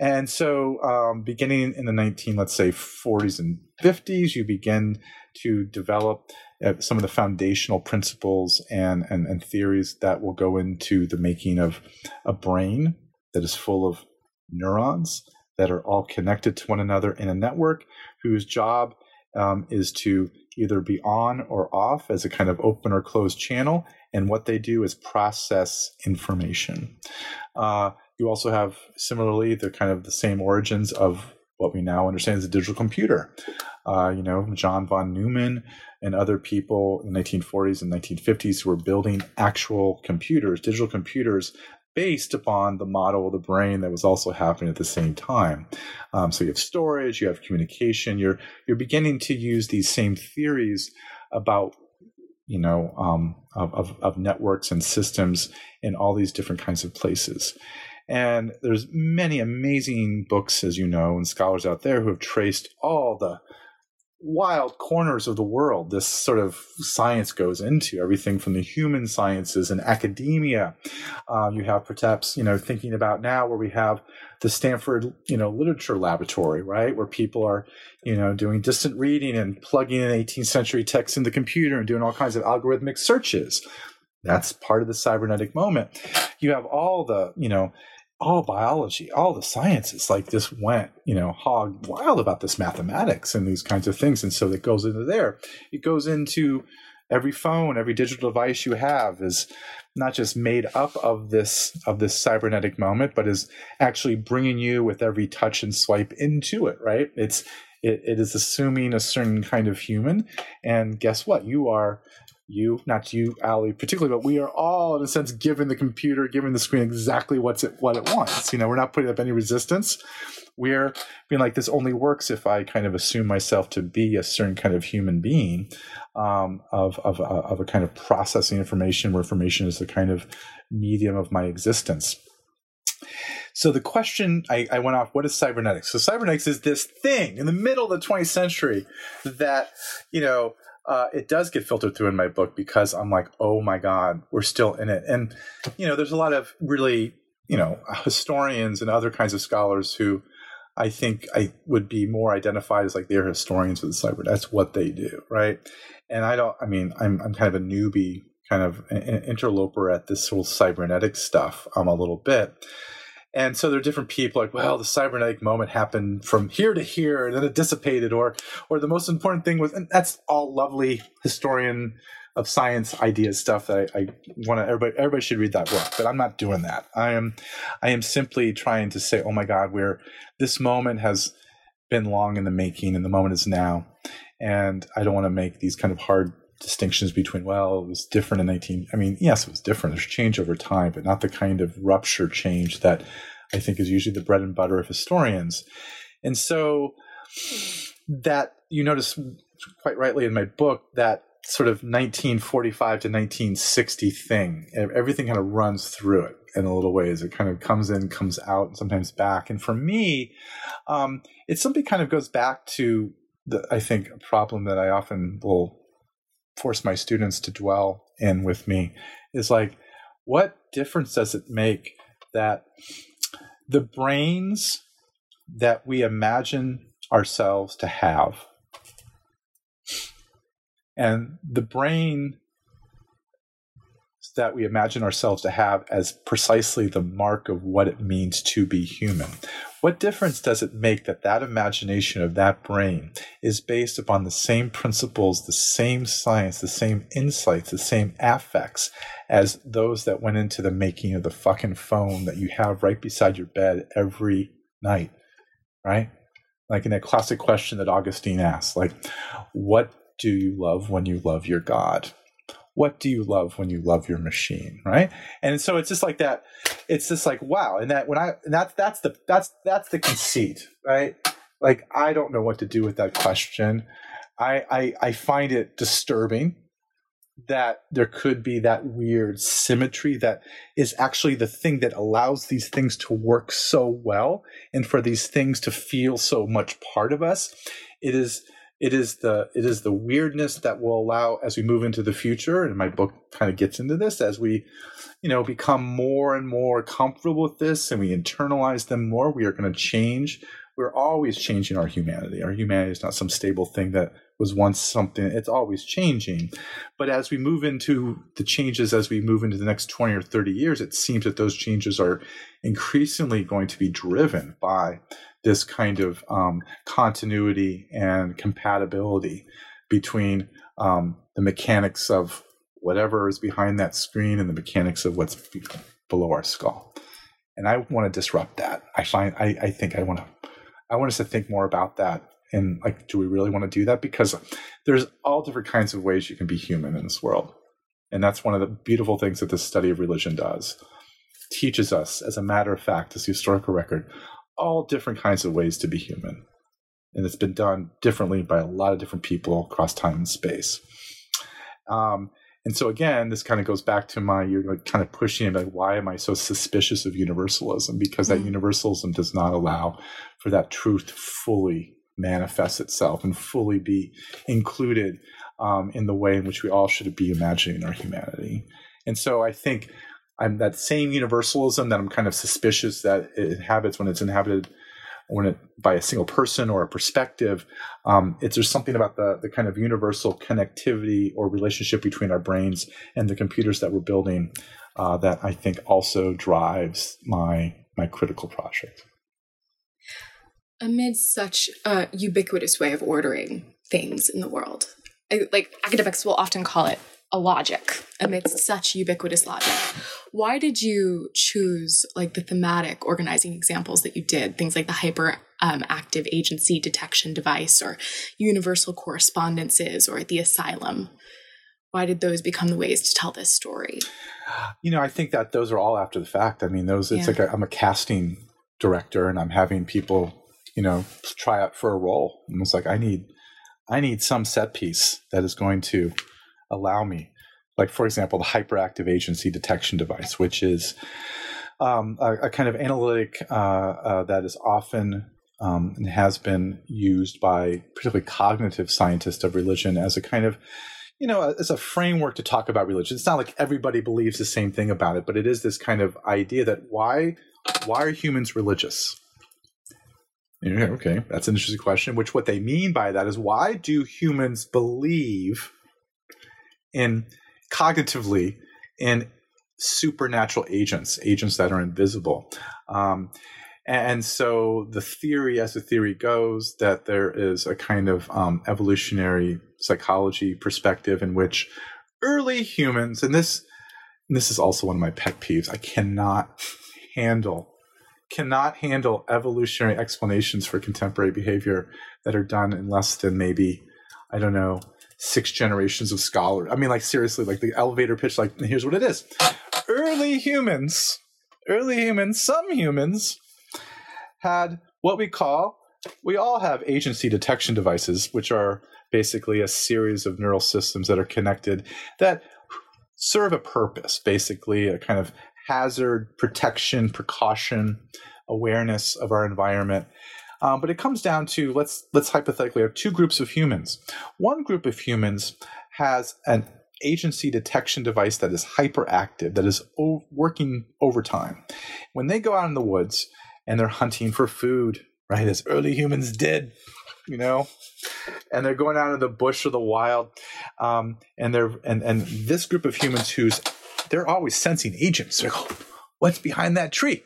And so, um, beginning in the 19, let's say 40s and 50s, you begin to develop uh, some of the foundational principles and, and, and theories that will go into the making of a brain that is full of neurons that are all connected to one another in a network whose job um, is to either be on or off as a kind of open or closed channel and what they do is process information. Uh, you also have similarly the kind of the same origins of what we now understand as a digital computer. Uh, you know, John von Neumann and other people in the 1940s and 1950s who were building actual computers, digital computers based upon the model of the brain that was also happening at the same time. Um, so you have storage, you have communication. You're you're beginning to use these same theories about you know um, of, of, of networks and systems in all these different kinds of places. And there's many amazing books, as you know, and scholars out there who have traced all the wild corners of the world this sort of science goes into. Everything from the human sciences and academia. Um, you have perhaps you know thinking about now where we have the stanford you know literature laboratory right? Where people are you know doing distant reading and plugging in 18th century texts in the computer and doing all kinds of algorithmic searches. That's part of the cybernetic moment. You have all the you know all biology, all the sciences like just went, you know, hog wild about this mathematics and these kinds of things. And so it goes into there. It goes into every phone, every digital device you have is not just made up of this of this cybernetic moment, but is actually bringing you with every touch and swipe into it. Right? It's it, it is assuming a certain kind of human, and guess what? You are you, not you, Ali, particularly, but we are all, in a sense, giving the computer, giving the screen exactly what's it what it wants. You know, we're not putting up any resistance. We're being like, this only works if I kind of assume myself to be a certain kind of human being, um, of of uh, of a kind of processing information, where information is the kind of medium of my existence. So the question I, I, went off, what is cybernetics? So cybernetics is this thing in the middle of the 20th century that, you know, uh, it does get filtered through in my book because I'm like, oh my God, we're still in it. And, you know, there's a lot of really, you know, historians and other kinds of scholars who I think I would be more identified as like they're historians of the cyber. That's what they do, right? And I don't, I mean, I'm, I'm kind of a newbie, kind of an interloper at this whole cybernetic stuff um, a little bit. And so there are different people like, well, the cybernetic moment happened from here to here, and then it dissipated, or or the most important thing was, and that's all lovely historian of science idea stuff that I, I want to everybody everybody should read that book, but I'm not doing that. I am I am simply trying to say, oh my God, where this moment has been long in the making, and the moment is now, and I don't want to make these kind of hard distinctions between well it was different in 19 i mean yes it was different. There's change over time but not the kind of rupture change that i think is usually the bread and butter of historians. And so that you notice quite rightly in my book that sort of 1945 to 1960 thing everything kind of runs through it in a little ways. It kind of comes in comes out and sometimes back. And for me um, it simply kind of goes back to the, I think a problem that I often will force my students to dwell in with me is like, what difference does it make that the brains that we imagine ourselves to have and the brain that we imagine ourselves to have as precisely the mark of what it means to be human. What difference does it make that that imagination of that brain is based upon the same principles, the same science, the same insights, the same affects as those that went into the making of the fucking phone that you have right beside your bed every night, right? Like in that classic question that Augustine asked, like, what do you love when you love your God? What do you love when you love your machine right? And so it's just like that it's just like wow and that when i and that's that's the that's that's the conceit right? Like i don't know what to do with that question. I i, I find it disturbing that there could be that weird symmetry that is actually the thing that allows these things to work so well and for these things to feel so much part of us. It is it is the it is the weirdness that will allow as we move into the future and my book kind of gets into this as we you know become more and more comfortable with this and we internalize them more we are going to change. We're always changing our humanity. Our humanity is not some stable thing that was once something it's always changing. But as we move into the changes as we move into the next 20 or 30 years it seems that those changes are increasingly going to be driven by this kind of um, continuity and compatibility between um, the mechanics of whatever is behind that screen and the mechanics of what's below our skull. And I want to disrupt that. I find I, I think I want to I want us to think more about that. And like, do we really want to do that? Because there's all different kinds of ways you can be human in this world. And that's one of the beautiful things that the study of religion does. Teaches us, as a matter of fact, this historical record, all different kinds of ways to be human. And it's been done differently by a lot of different people across time and space. Um, and so again, this kind of goes back to my you're like kind of pushing it like why am I so suspicious of universalism? Because that mm. universalism does not allow for that truth to fully manifest itself and fully be included um, in the way in which we all should be imagining our humanity. And so I think I'm that same universalism that I'm kind of suspicious that it inhabits when it's inhabited when it by a single person or a perspective. Um, it's there's something about the the kind of universal connectivity or relationship between our brains and the computers that we're building uh, that I think also drives my my critical project. Amid such a ubiquitous way of ordering things in the world, like academics will often call it a logic amidst such ubiquitous logic. Why did you choose like the thematic organizing examples that you did? Things like the hyper um, active agency detection device or universal correspondences or the asylum. Why did those become the ways to tell this story? You know, I think that those are all after the fact. I mean, those it's yeah. like i am a casting director and I'm having people, you know, try out for a role. And it's like I need I need some set piece that is going to allow me. Like, for example, the hyperactive agency detection device, which is um, a, a, kind of analytic uh, uh, that is often um, and has been used by particularly cognitive scientists of religion as a kind of you know as a framework to talk about religion it's not like everybody believes the same thing about it but it is this kind of idea that why why are humans religious yeah, okay that's an interesting question which what they mean by that is why do humans believe in cognitively in supernatural agents, agents that are invisible. Um, and so the theory, as the theory goes, that there is a kind of um, evolutionary psychology perspective in which early humans, and this, and this is also one of my pet peeves, I cannot handle cannot handle evolutionary explanations for contemporary behavior that are done in less than maybe I don't know six generations of scholars. I mean, like seriously, like the elevator pitch. Like here's what it is: early humans, early humans, some humans had what we call. We all have agency detection devices, which are basically a series of neural systems that are connected that serve a purpose, basically a kind of hazard protection, precaution, awareness of our environment. Um, but it comes down to let's let's hypothetically have two groups of humans. One group of humans has an agency detection device that is hyperactive, that is o- working overtime. When they go out in the woods and they're hunting for food, right, as early humans did, you know, and they're going out in the bush or the wild, um, and they're and and this group of humans who's they're always sensing agents. They're like, oh, what's behind that tree?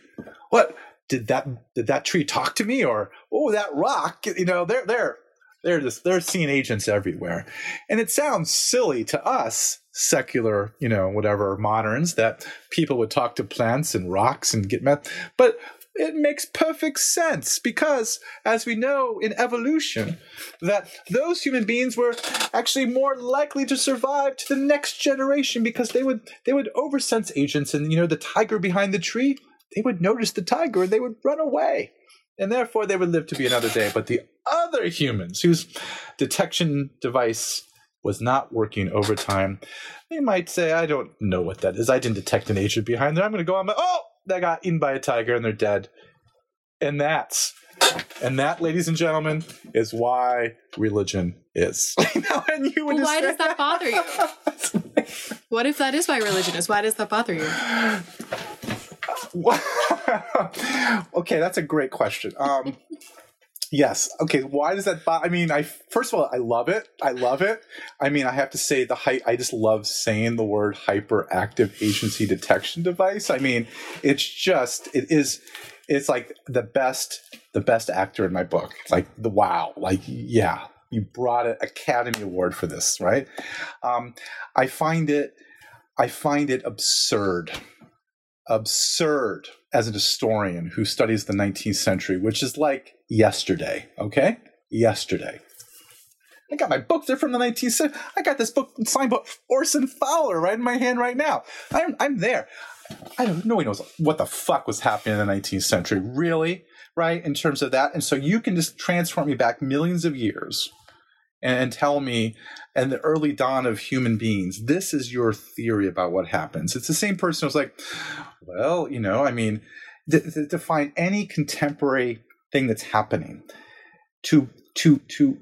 What did that did that tree talk to me? Or oh that rock you know they're they're they're just they're seeing agents everywhere. And it sounds silly to us secular you know whatever moderns that people would talk to plants and rocks and get met but it makes perfect sense because as we know in evolution that those human beings were actually more likely to survive to the next generation because they would they would oversense agents and you know the tiger behind the tree they would notice the tiger and they would run away. And therefore, they would live to be another day. But the other humans whose detection device was not working overtime, they might say, I don't know what that is. I didn't detect an agent behind there. I'm going to go on, but oh, they got eaten by a tiger and they're dead. And that's, and that, ladies and gentlemen, is why religion is. and you well, why does that bother you? what if that is why religion is? Why does that bother you? okay, that's a great question. Um, yes. Okay. Why does that? I mean, I first of all, I love it. I love it. I mean, I have to say the height. I just love saying the word hyperactive agency detection device. I mean, it's just it is. It's like the best, the best actor in my book. Like the wow. Like yeah, you brought an Academy Award for this, right? Um, I find it, I find it absurd, absurd as an historian who studies the 19th century, which is like yesterday. Okay, yesterday. I got my book there from the 19th century. I got this book signed by Orson Fowler right in my hand right now. I'm, I'm there. I don't. Nobody knows what the fuck was happening in the 19th century, really, right? In terms of that, and so you can just transform me back millions of years and, and tell me, and the early dawn of human beings. This is your theory about what happens. It's the same person who's like, well, you know, I mean, to, find any contemporary thing that's happening, to to to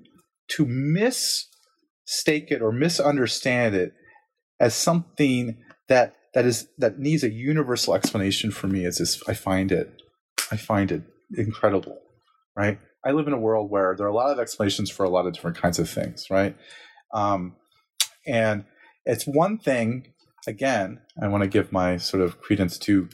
to mistake it or misunderstand it as something that that is that needs a universal explanation for me is this i find it i find it incredible right i live in a world where there are a lot of explanations for a lot of different kinds of things right? Um, and it's one thing again i want to give my sort of credence to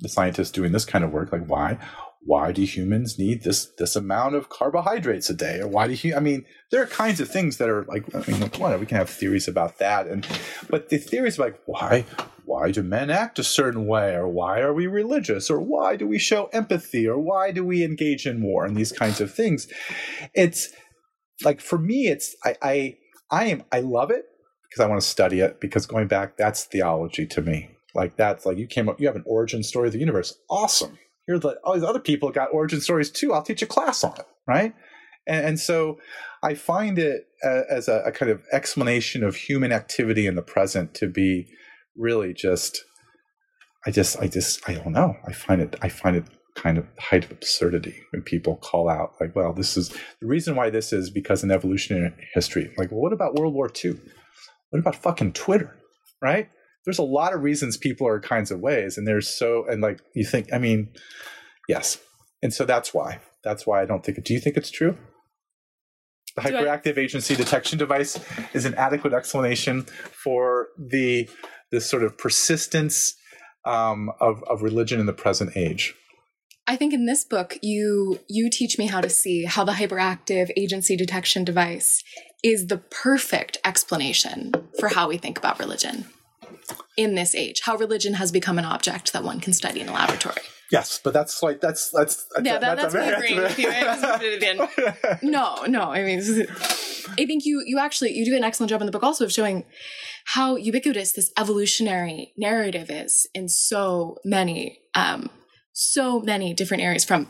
the scientists doing this kind of work like why why do humans need this this amount of carbohydrates a day? Or why do you i mean there are kinds of things that are like i mean we can have theories about that and but the theories like why why do men act a certain way? Or why are we religious? Or why do we show empathy? Or why do we engage in war? And these kinds of things. It's like for me it's i i, I am i love it because i want to study it because going back that's theology to me. Like that's like you came up you have an origin story of the universe. Awesome. Here's like all these other people got origin stories too. I'll teach a class on it right? And, and so i find it as a, a, kind of explanation of human activity in the present to be really just i just i just i don't know. I find it i find it kind of height of absurdity when people call out like well this is the reason why this is because in evolutionary history like well what about world war ii what about fucking twitter right? There's a lot of reasons people are kinds of ways and there's so and like you think i mean yes. And so that's why that's why i don't think it do you think it's true? The hyperactive agency detection device is an adequate explanation for the this sort of persistence um, of, of religion in the present age I think in this book you you teach me how to see how the hyperactive agency detection device is the perfect explanation for how we think about religion in this age, how religion has become an object that one can study in a laboratory. Yes, but that's like that's that's, that's yeah, that, that's, that's me agreeing with. You. no, no, I mean, I think you you actually you do an excellent job in the book also of showing how ubiquitous this evolutionary narrative is in so many um, so many different areas from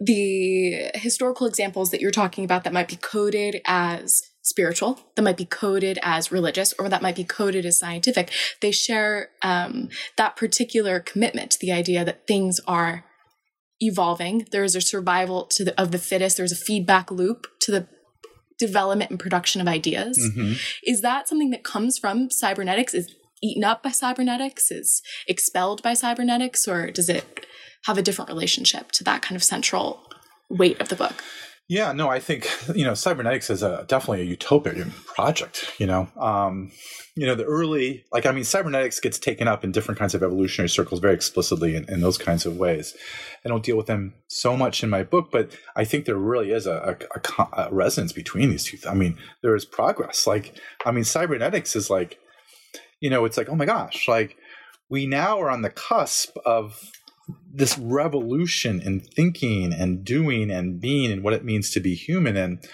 the historical examples that you're talking about that might be coded as spiritual, that might be coded as religious, or that might be coded as scientific. They share um, that particular commitment to the idea that things are evolving. There is a survival to the, of the fittest. There's a feedback loop to the development and production of ideas. Mm-hmm. Is that something that comes from cybernetics? Is eaten up by cybernetics? Is expelled by cybernetics? Or does it have a different relationship to that kind of central weight of the book? Yeah, no, I think you know cybernetics is a definitely a utopian project. You know, um, you know the early like I mean cybernetics gets taken up in different kinds of evolutionary circles very explicitly in, in those kinds of ways. I don't deal with them so much in my book, but I think there really is a, a, a resonance between these two. I mean, there is progress. Like I mean, cybernetics is like, you know, it's like oh my gosh, like we now are on the cusp of this revolution in thinking and doing and being and what it means to be human. And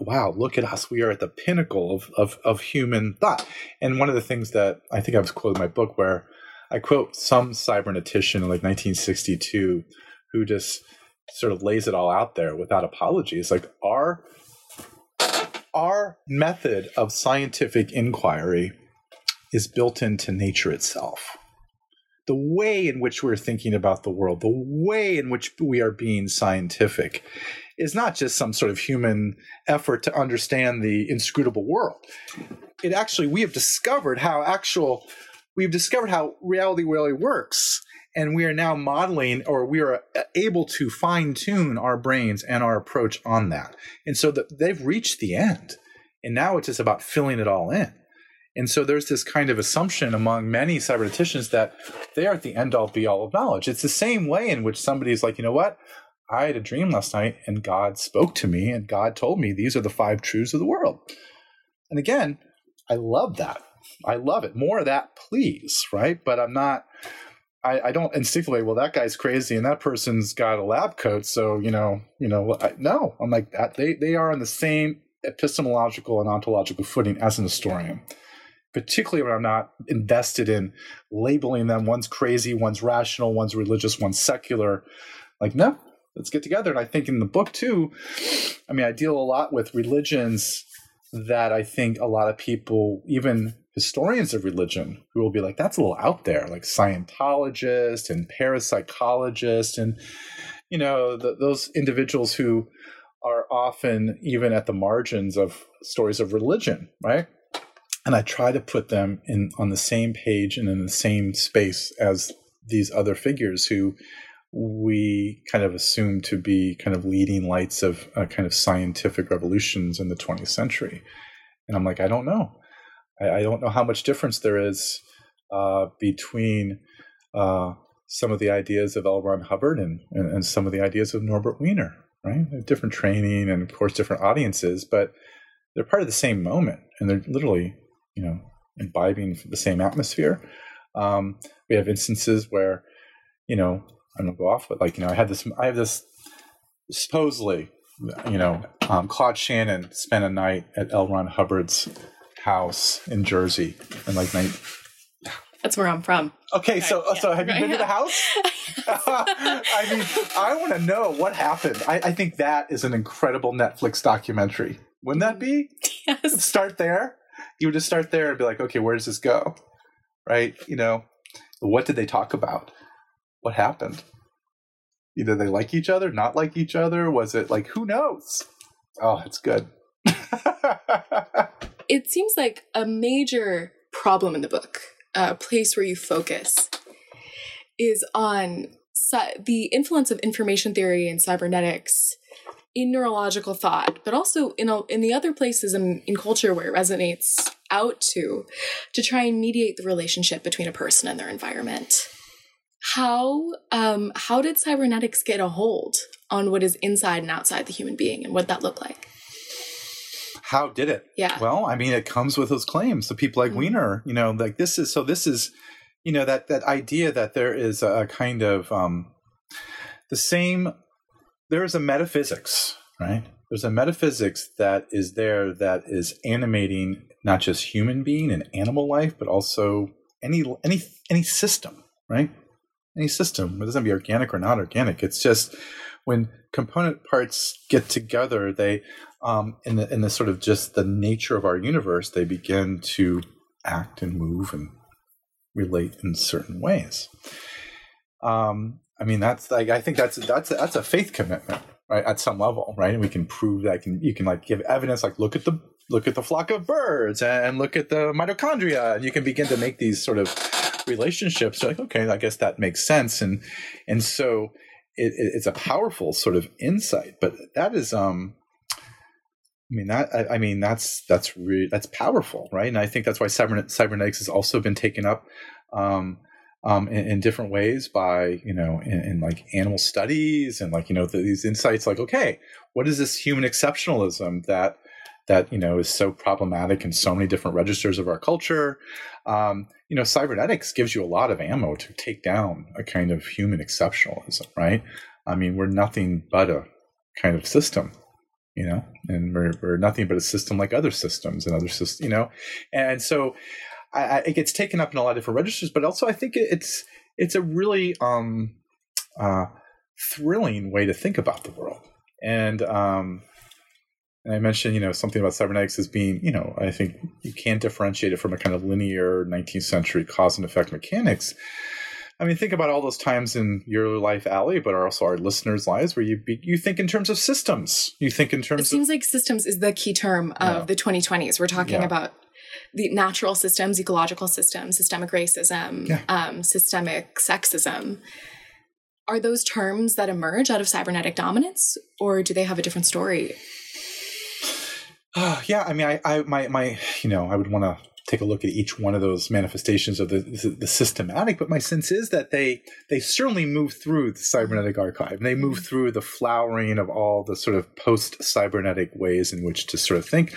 wow look at us. We are at the pinnacle of, of, of human thought. And one of the things that i think i was quoting my book where i quote some cybernetician in like 1962 who just sort of lays it all out there without apology. It's like our our method of scientific inquiry is built into nature itself the way in which we're thinking about the world, the way in which we are being scientific, is not just some sort of human effort to understand the inscrutable world. It actually, we have discovered how actual, we've discovered how reality really works. And we are now modeling, or we are uh, able to fine tune our brains and our approach on that. And so that they've reached the end. And now it's just about filling it all in. And so there's this kind of assumption among many cyberneticians that they are at the end all be all of knowledge. It's the same way in which somebody's like, you know what? I had a dream last night and God spoke to me and God told me these are the five truths of the world. And again, I love that. I love it. More of that, please, right? But I'm not I, I, don't instinctively, well, that guy's crazy and that person's got a lab coat. So, you know, you know, I, no, I'm like that. They, they are on the same epistemological and ontological footing as an historian, particularly when I'm not invested in labeling them. One's crazy, one's rational, one's religious, one's secular. Like, no, let's get together. And I think in the book too, I mean, I deal a lot with religions that I think a lot of people, even historians of religion who will be like, that's a little out there, like Scientologists and parapsychologists, and you know the, those individuals who are often even at the margins of stories of religion, right? And I try to put them in on the same page and in the same space as these other figures who we kind of assume to be kind of leading lights of uh, kind of scientific revolutions in the 20th century. And I'm like, I don't know. I, I don't know how much difference there is uh, between uh, some of the ideas of L. Ron Hubbard and, and, and, some of the ideas of Norbert Wiener, right? different training and, of course, different audiences, but they're part of the same moment and they're literally, you know, imbibing the same atmosphere. Um, we have instances where, you know, I'm gonna go off, but like, you know, I had this, I have this supposedly, you know, um, Claude Shannon spent a night at L. Ron Hubbard's house in Jersey and like nine. That's where I'm from. Okay, so yeah. so have you been to the house? I mean, I want to know what happened. I, I, think that is an incredible Netflix documentary. Wouldn't that be? Yes. Start there. You would just start there and be like, okay, where does this go? Right? You know, what did they talk about? What happened? Either they like each other, not like each other. Was it like who knows? Oh, it's good. it seems like a major problem in the book, a place where you focus, is on the influence of information theory and cybernetics in neurological thought, but also in a, in the other places in, in culture where it resonates out to, to try and mediate the relationship between a person and their environment. How um, how did cybernetics get a hold on what is inside and outside the human being, and what that look like? how did it? Yeah. Well, I mean, it comes with those claims. So people like mm-hmm. Wiener, you know, like this is so this is, you know, that that idea that there is a kind of um, the same. There is a metaphysics, right? There's a metaphysics that is there that is animating not just human being and animal life, but also any any any system, right? Any system. Whether it doesn't be organic or not organic. It's just when component parts get together, they um, in the in the sort of just the nature of our universe, they begin to act and move and relate in certain ways. Um, I mean, that's like I think that's that's that's a faith commitment, right? At some level, right? And we can prove that. Can you can like give evidence, like look at the look at the flock of birds and look at the mitochondria, and you can begin to make these sort of relationships. Like, okay, I guess that makes sense, and and so it, it's a powerful sort of insight. But that is um I mean that I, I, mean that's that's really that's powerful, right? And I think that's why cyber, cybernetics has also been taken up um, um, in, in, different ways by you know in, in, like animal studies and like you know the, these insights. Like, okay, what is this human exceptionalism that that you know is so problematic in so many different registers of our culture? Um, you know, cybernetics gives you a lot of ammo to take down a kind of human exceptionalism, right? I mean, we're nothing but a kind of system you know, and we're, we're nothing but a system like other systems and other systems, you know, and so I, I, it gets taken up in a lot of different registers, but also I think it's it's a really um, uh, thrilling way to think about the world, and um, and I mentioned you know something about cybernetics as being you know I think you can't differentiate it from a kind of linear 19th century cause and effect mechanics I mean, think about all those times in your life, Allie, but also our listeners' lives where you be, you think in terms of systems. You think in terms. Of It seems like systems is the key term of yeah. the 2020s. We're talking yeah. about the natural systems, ecological systems, systemic racism, yeah. um, systemic sexism. Are those terms that emerge out of cybernetic dominance, or do they have a different story? Uh, yeah, I mean, I, I, my, my, you know, I would want to take a look at each one of those manifestations of the, the, the systematic, but my sense is that they they certainly move through the cybernetic archive. They move mm-hmm. through the flowering of all the sort of post cybernetic ways in which to sort of think.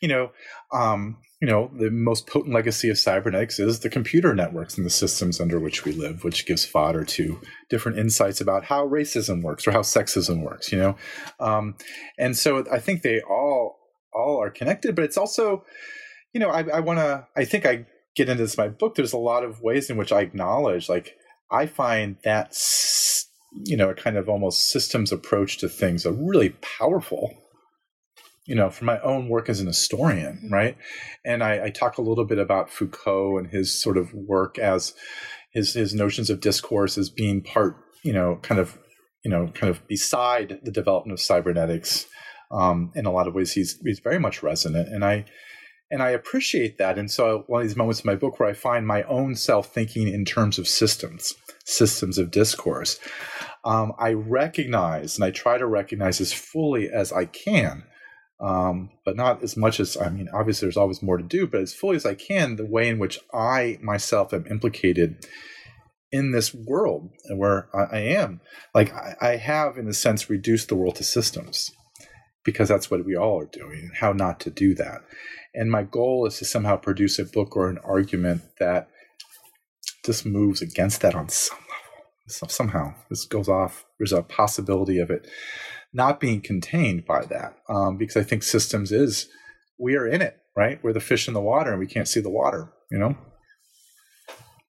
You know, um, you know, the most potent legacy of cybernetics is the computer networks and the systems under which we live, which gives fodder to different insights about how racism works or how sexism works. You know, um, and so I think they all all are connected, but it's also you know, I, I want to, I think I get into this in my book. There's a lot of ways in which I acknowledge, like, I find that, you know, a kind of almost systems approach to things a really powerful, you know, from my own work as an historian, mm-hmm. right? And I, I talk a little bit about Foucault and his sort of work as his, his notions of discourse as being part, you know, kind of, you know, kind of beside the development of cybernetics. Um, in a lot of ways, he's he's very much resonant, and I and I appreciate that. And so, one of these moments in my book where I find my own self thinking in terms of systems, systems of discourse, um, I recognize and I try to recognize as fully as I can, um, but not as much as, I mean, obviously there's always more to do, but as fully as I can, the way in which I myself am implicated in this world and where I, I am. Like, I, I have, in a sense, reduced the world to systems because that's what we all are doing, how not to do that. And my goal is to somehow produce a book or an argument that just moves against that on some level. Somehow, this goes off. There's a possibility of it not being contained by that, um, because I think systems is we are in it, right? We're the fish in the water, and we can't see the water. You know.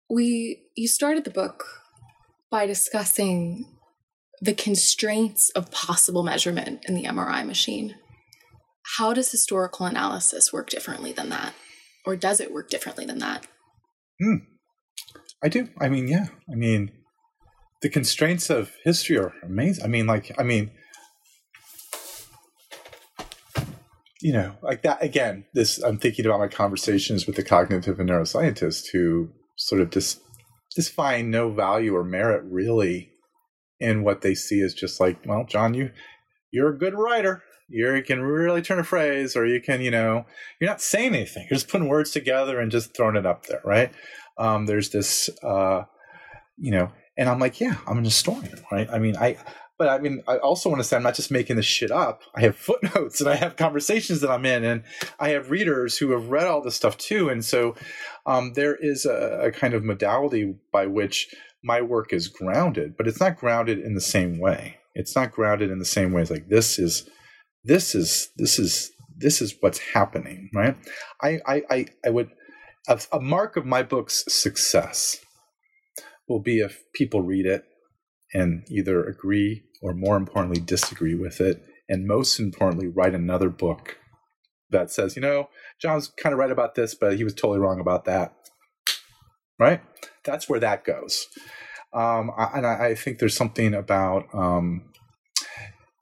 We you started the book by discussing the constraints of possible measurement in the MRI machine. How does historical analysis work differently than that? Or does it work differently than that? Hmm. I do. I mean, yeah. I mean, the constraints of history are amazing. I mean, like, I mean, you know, like that again. This I'm thinking about my conversations with the cognitive and neuroscientists who sort of just just find no value or merit really in what they see as just like, well, John, you you're a good writer. You can really turn a phrase or you can you know you're not saying anything. You're just putting words together and just throwing it up there right? Um, there's this uh, you know and i'm like yeah i'm an historian right? I mean i but i mean i also want to say i'm not just making this shit up i have footnotes and i have conversations that i'm in and i have readers who have read all this stuff too and so um, there is a, a kind of modality by which my work is grounded but it's not grounded in the same way it's not grounded in the same way as like this is this is this is this is what's happening, right? I I I, I would a, a mark of my book's success will be if people read it and either agree or more importantly disagree with it. And most importantly write another book that says you know john's kind of right about this but he was totally wrong about that. Right? That's where that goes. Um, and I, I, think there's something about um,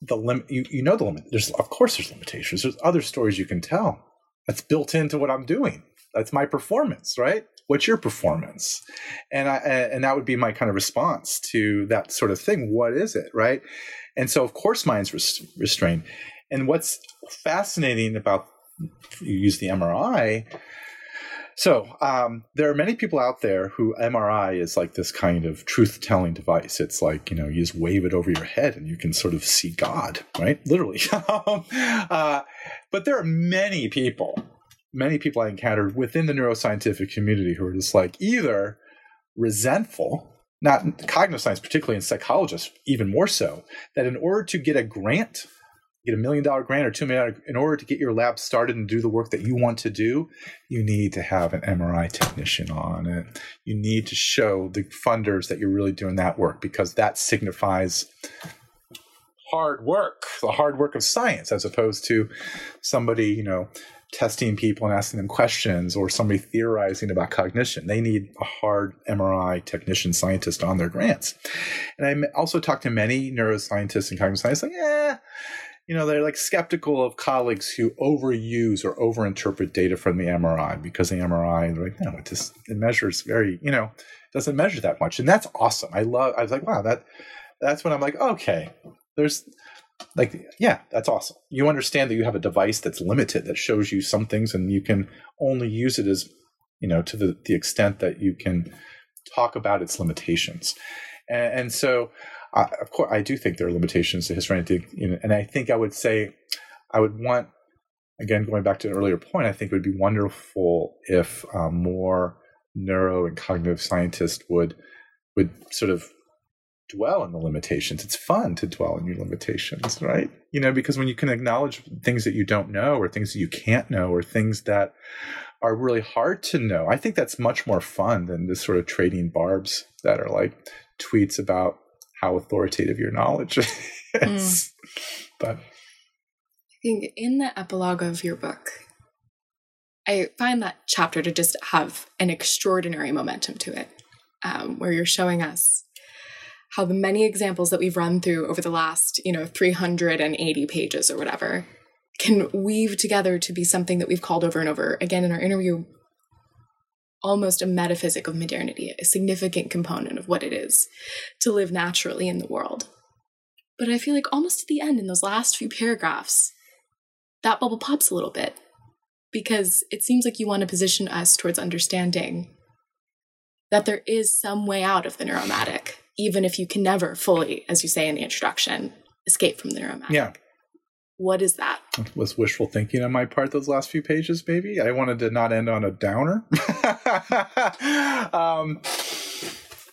the limit you, you know the limit there's of course there's limitations. There's other stories you can tell. That's built into what i'm doing. That's my performance right what's your performance and i and that would be my kind of response to that sort of thing what is it right and so of course mine's restrained and what's fascinating about you use the mri so um, there are many people out there who MRI is like this kind of truth telling device. It's like, you know, you just wave it over your head and you can sort of see God, right? Literally. Um, uh, but there are many people, many people I encountered within the neuroscientific community who are just like either resentful, not cognitive science, particularly in psychologists, even more so, that in order to get a grant get a million dollar grant or two million in order to get your lab started and do the work that you want to do you need to have an mri technician on it. You need to show the funders that you're really doing that work because that signifies hard work the hard work of science as opposed to somebody you know testing people and asking them questions or somebody theorizing about cognition. They need a hard MRI technician scientist on their grants. And I also talked to many neuroscientists and cognitive scientists like, yeah, you know, they're like skeptical of colleagues who overuse or overinterpret data from the MRI because the MRI, they're like, no, it just it measures very, you know, doesn't measure that much, and that's awesome. I love. I was like, wow, that that's when I'm like, okay, there's like, yeah, that's awesome. You understand that you have a device that's limited that shows you some things, and you can only use it as you know, to the, the extent that you can talk about its limitations. And, and so, uh, of course, I do think there are limitations to history, you know, and I think I would say I would want, again, going back to an earlier point, I think it would be wonderful if um, more neuro and cognitive scientists would would sort of dwell in the limitations. It's fun to dwell in your limitations, right? You know, because when you can acknowledge things that you don't know or things that you can't know or things that are really hard to know, I think that's much more fun than this sort of trading barbs that are like tweets about how authoritative your knowledge is. Mm. But I think in the epilogue of your book, I find that chapter to just have an extraordinary momentum to it, um, where you're showing us how the many examples that we've run through over the last, you know, 380 pages or whatever can weave together to be something that we've called over and over again in our interview almost a metaphysic of modernity, a significant component of what it is to live naturally in the world. But I feel like almost at the end, in those last few paragraphs, that bubble pops a little bit because it seems like you want to position us towards understanding that there is some way out of the neuromatic even if you can never fully, as you say in the introduction, escape from the neuromatic. Yeah. What is that? It was wishful thinking on my part those last few pages, maybe. I wanted to not end on a downer. um,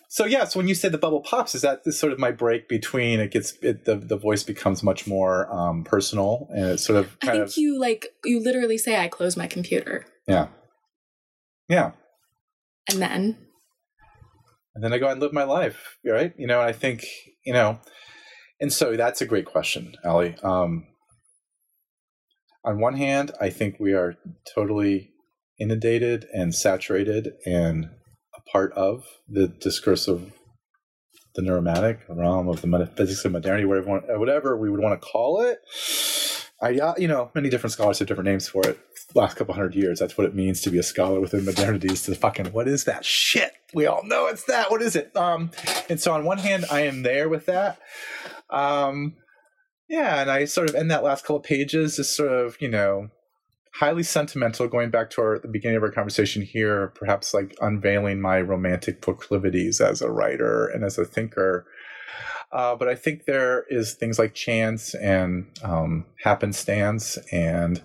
so yeah, so when you say the bubble pops, is that this sort of my break between it gets it, the the voice becomes much more um, personal and it's sort of I think of, you like you literally say I close my computer. Yeah. Yeah. And then and then I go and live my life, right? You know, I think, you know, and so that's a great question, Ali. Um, on one hand, I think we are totally inundated and saturated and a part of the discursive, the neuromatic realm of the metaphysics of modernity, whatever, whatever we would want to call it. I, uh, you know, many different scholars have different names for it. Last couple hundred years, that's what it means to be a scholar within modernity. Is to fucking what is that shit? We all know it's that. What is it? Um, and so on one hand, I am there with that. Um, yeah, and I sort of end that last couple of pages is sort of you know highly sentimental. Going back to our the beginning of our conversation here, perhaps like unveiling my romantic proclivities as a writer and as a thinker uh, but I think there is things like chance and um, happenstance and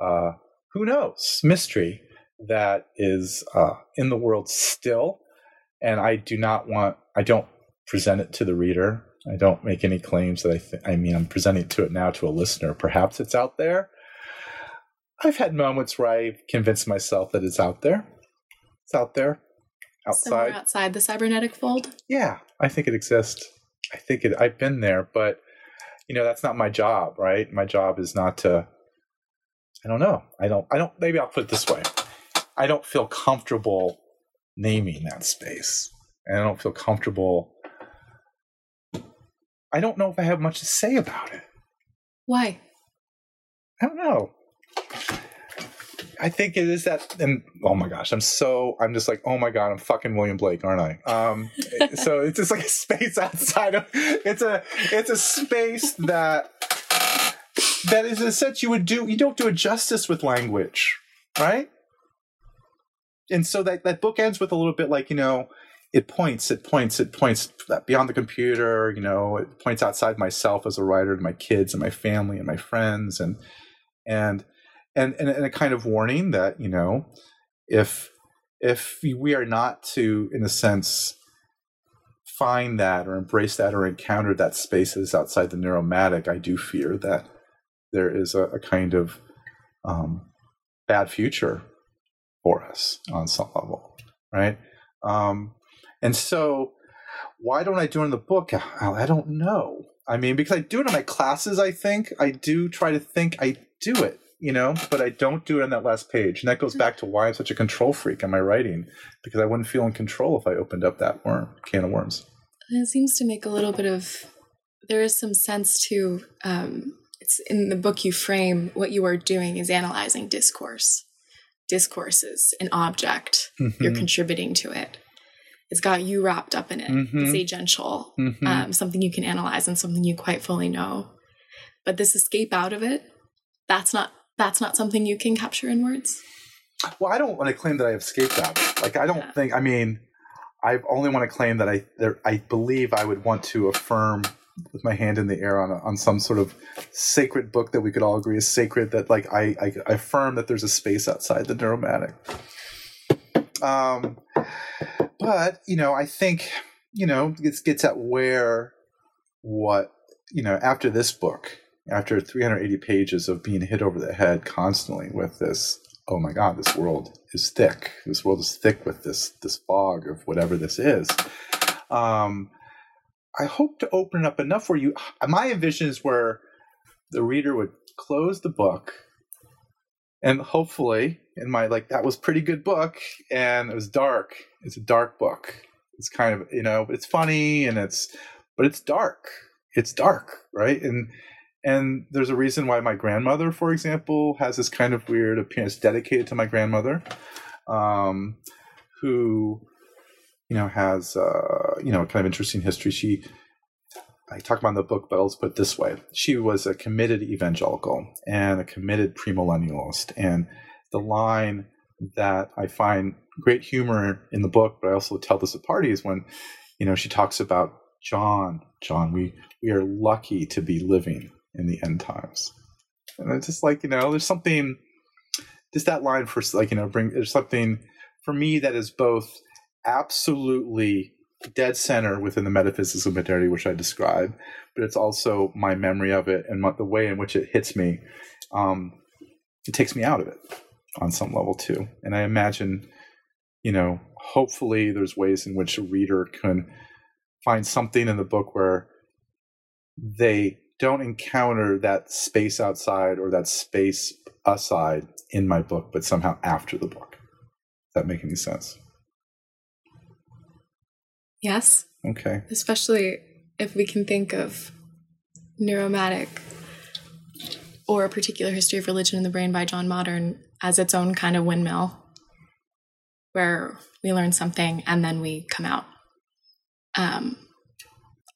uh, who knows, mystery that is uh, in the world still. And I do not want, I don't present it to the reader. I don't make any claims that I think, I mean, I'm presenting to it now to a listener. Perhaps it's out there. I've had moments where I've convinced myself that it's out there. It's out there outside. Somewhere outside the cybernetic fold? Yeah, I think it exists. I think it, I've been there, but you know, that's not my job, right? My job is not to, I don't know. I don't, I don't, maybe I'll put it this way. I don't feel comfortable naming that space. And I don't feel comfortable. I don't know if I have much to say about it. Why? I don't know. I think it is that, and oh my gosh, I'm so, I'm just like, oh my god, I'm fucking William Blake, aren't I? Um, so it's just like a space outside of, it's a, it's a space that, that is in a sense you would do, you don't do it justice with language, right? And so that that book ends with a little bit like you know, it points, it points, it points beyond the computer. You know, it points outside myself as a writer to my kids and my family and my friends and and and, and, a kind of warning that you know if if we are not to in a sense find that or embrace that or encounter that spaces outside the neuromatic i do fear that there is a, a kind of um, bad future for us on some level right um, and so why don't i do it in the book i don't know i mean because i do it in my classes i think i do try to think i do it you know, but I don't do it on that last page. And that goes back to why I'm such a control freak in my writing, because I wouldn't feel in control if I opened up that worm, can of worms. it seems to make a little bit of, there is some sense to, um, it's in the book you frame what you are doing is analyzing discourse. Discourse is an object, mm-hmm. you're contributing to it. It's got you wrapped up in it. Mm-hmm. It's agential, mm-hmm. um, something you can analyze and something you quite fully know. But this escape out of it, that's not that's not something you can capture in words? well, I don't want to claim that I escaped that. Like, I don't yeah. think. I mean, I only want to claim that I there, I believe I would want to affirm with my hand in the air on a, on some sort of sacred book that we could all agree is sacred. That like I, I, I affirm that there's a space outside the neuromatic. Um, but you know, I think you know it gets at where what you know after this book, after 380 pages of being hit over the head constantly with this. Oh my God, this world is thick. This world is thick with this this fog of whatever this is. Um, I hope to open it up enough where you. My envision is where the reader would close the book, and hopefully, in my like that was pretty good book, and it was dark. It's a dark book. It's kind of you know, it's funny and it's, but it's dark. It's dark, right? And and there's a reason why my grandmother, for example, has this kind of weird appearance dedicated to my grandmother, um, who you know, has uh, you know, kind of interesting history. She I talk about in the book, but I'll put it this way. She was a committed evangelical and a committed premillennialist. And the line that I find great humor in the book, but I also tell this at parties when, you know, she talks about John, John, we we are lucky to be living in the end times. And it's just like, you know, there's something just that line for like, you know, bring there's something for me that is both absolutely dead center within the metaphysics of modernity, which I describe, but it's also my memory of it and the way in which it hits me. Um, it takes me out of it on some level too. And I imagine, you know, hopefully there's ways in which a reader can find something in the book where they don't encounter that space outside or that space aside in my book, but somehow after the book. Does that make any sense? Yes. Okay. Especially if we can think of Neuromatic or a particular history of religion in the brain by John Modern as its own kind of windmill where we learn something and then we come out. Um,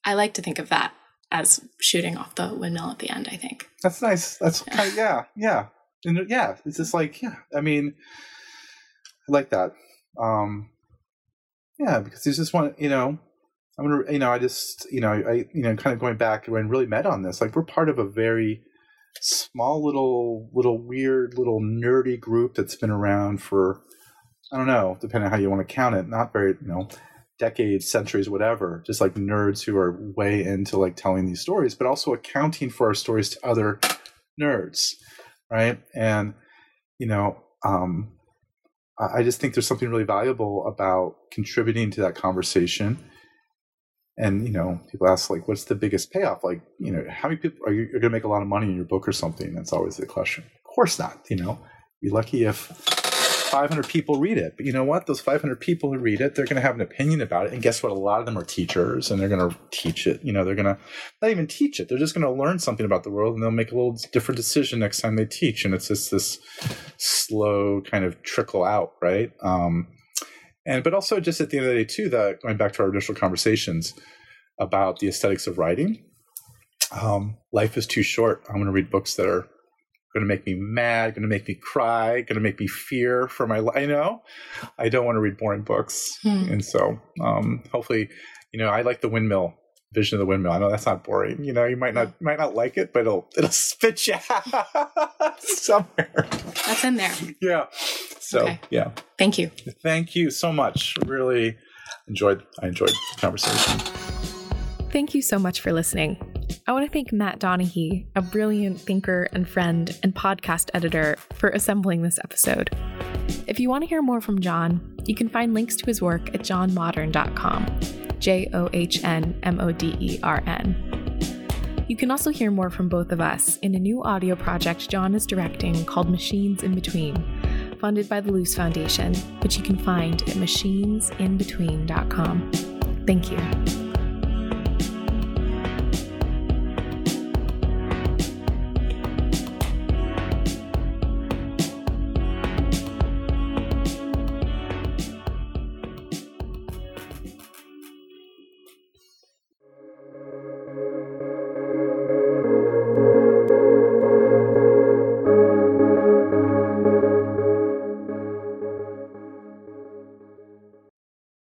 I like to think of that as shooting off the windmill at the end, I think. That's nice. That's yeah, kind of, yeah, yeah. And yeah, it's just like, yeah, I mean, I like that. Um, yeah, because there's just one, you know, I'm gonna, you know, I just, you know, I, you know, kind of going back when really met on this, like we're part of a very small little, little weird, little nerdy group that's been around for, I don't know, depending on how you want to count it, not very, you know, decades, centuries, whatever, just like nerds who are way into like telling these stories, but also accounting for our stories to other nerds, right? And, you know, um, I just think there's something really valuable about contributing to that conversation. And you know, people ask like, "What's the biggest payoff?" Like, you know, how many people are you going to make a lot of money in your book or something? That's always the question. Of course not. You know, be lucky if 500 people read it. But you know what? Those 500 people who read it, they're going to have an opinion about it. And guess what? A lot of them are teachers and they're going to teach it. You know, they're going to not even teach it. They're just going to learn something about the world and they'll make a little different decision next time they teach. And it's just this slow kind of trickle out, right? Um, and but also just at the end of the day, too, that going back to our initial conversations about the aesthetics of writing, um, life is too short. I'm going to read books that are going to make me mad, going to make me cry, going to make me fear for my life. I know I don't want to read boring books. Hmm. And so um, hopefully, you know, I like the windmill vision of the windmill. I know that's not boring. You know, you might not might not like it, but it'll it'll spit you out somewhere. That's in there. Yeah. So okay. yeah. Thank you. Thank you so much. Really enjoyed I enjoyed the conversation. Thank you so much for listening. I want to thank Matt Donahue, a brilliant thinker and friend and podcast editor, for assembling this episode. If you want to hear more from John, you can find links to his work at johnmodern.com. J O H N M O D E R N. You can also hear more from both of us in a new audio project John is directing called Machines in Between, funded by the Luce Foundation, which you can find at machinesinbetween.com. Thank you.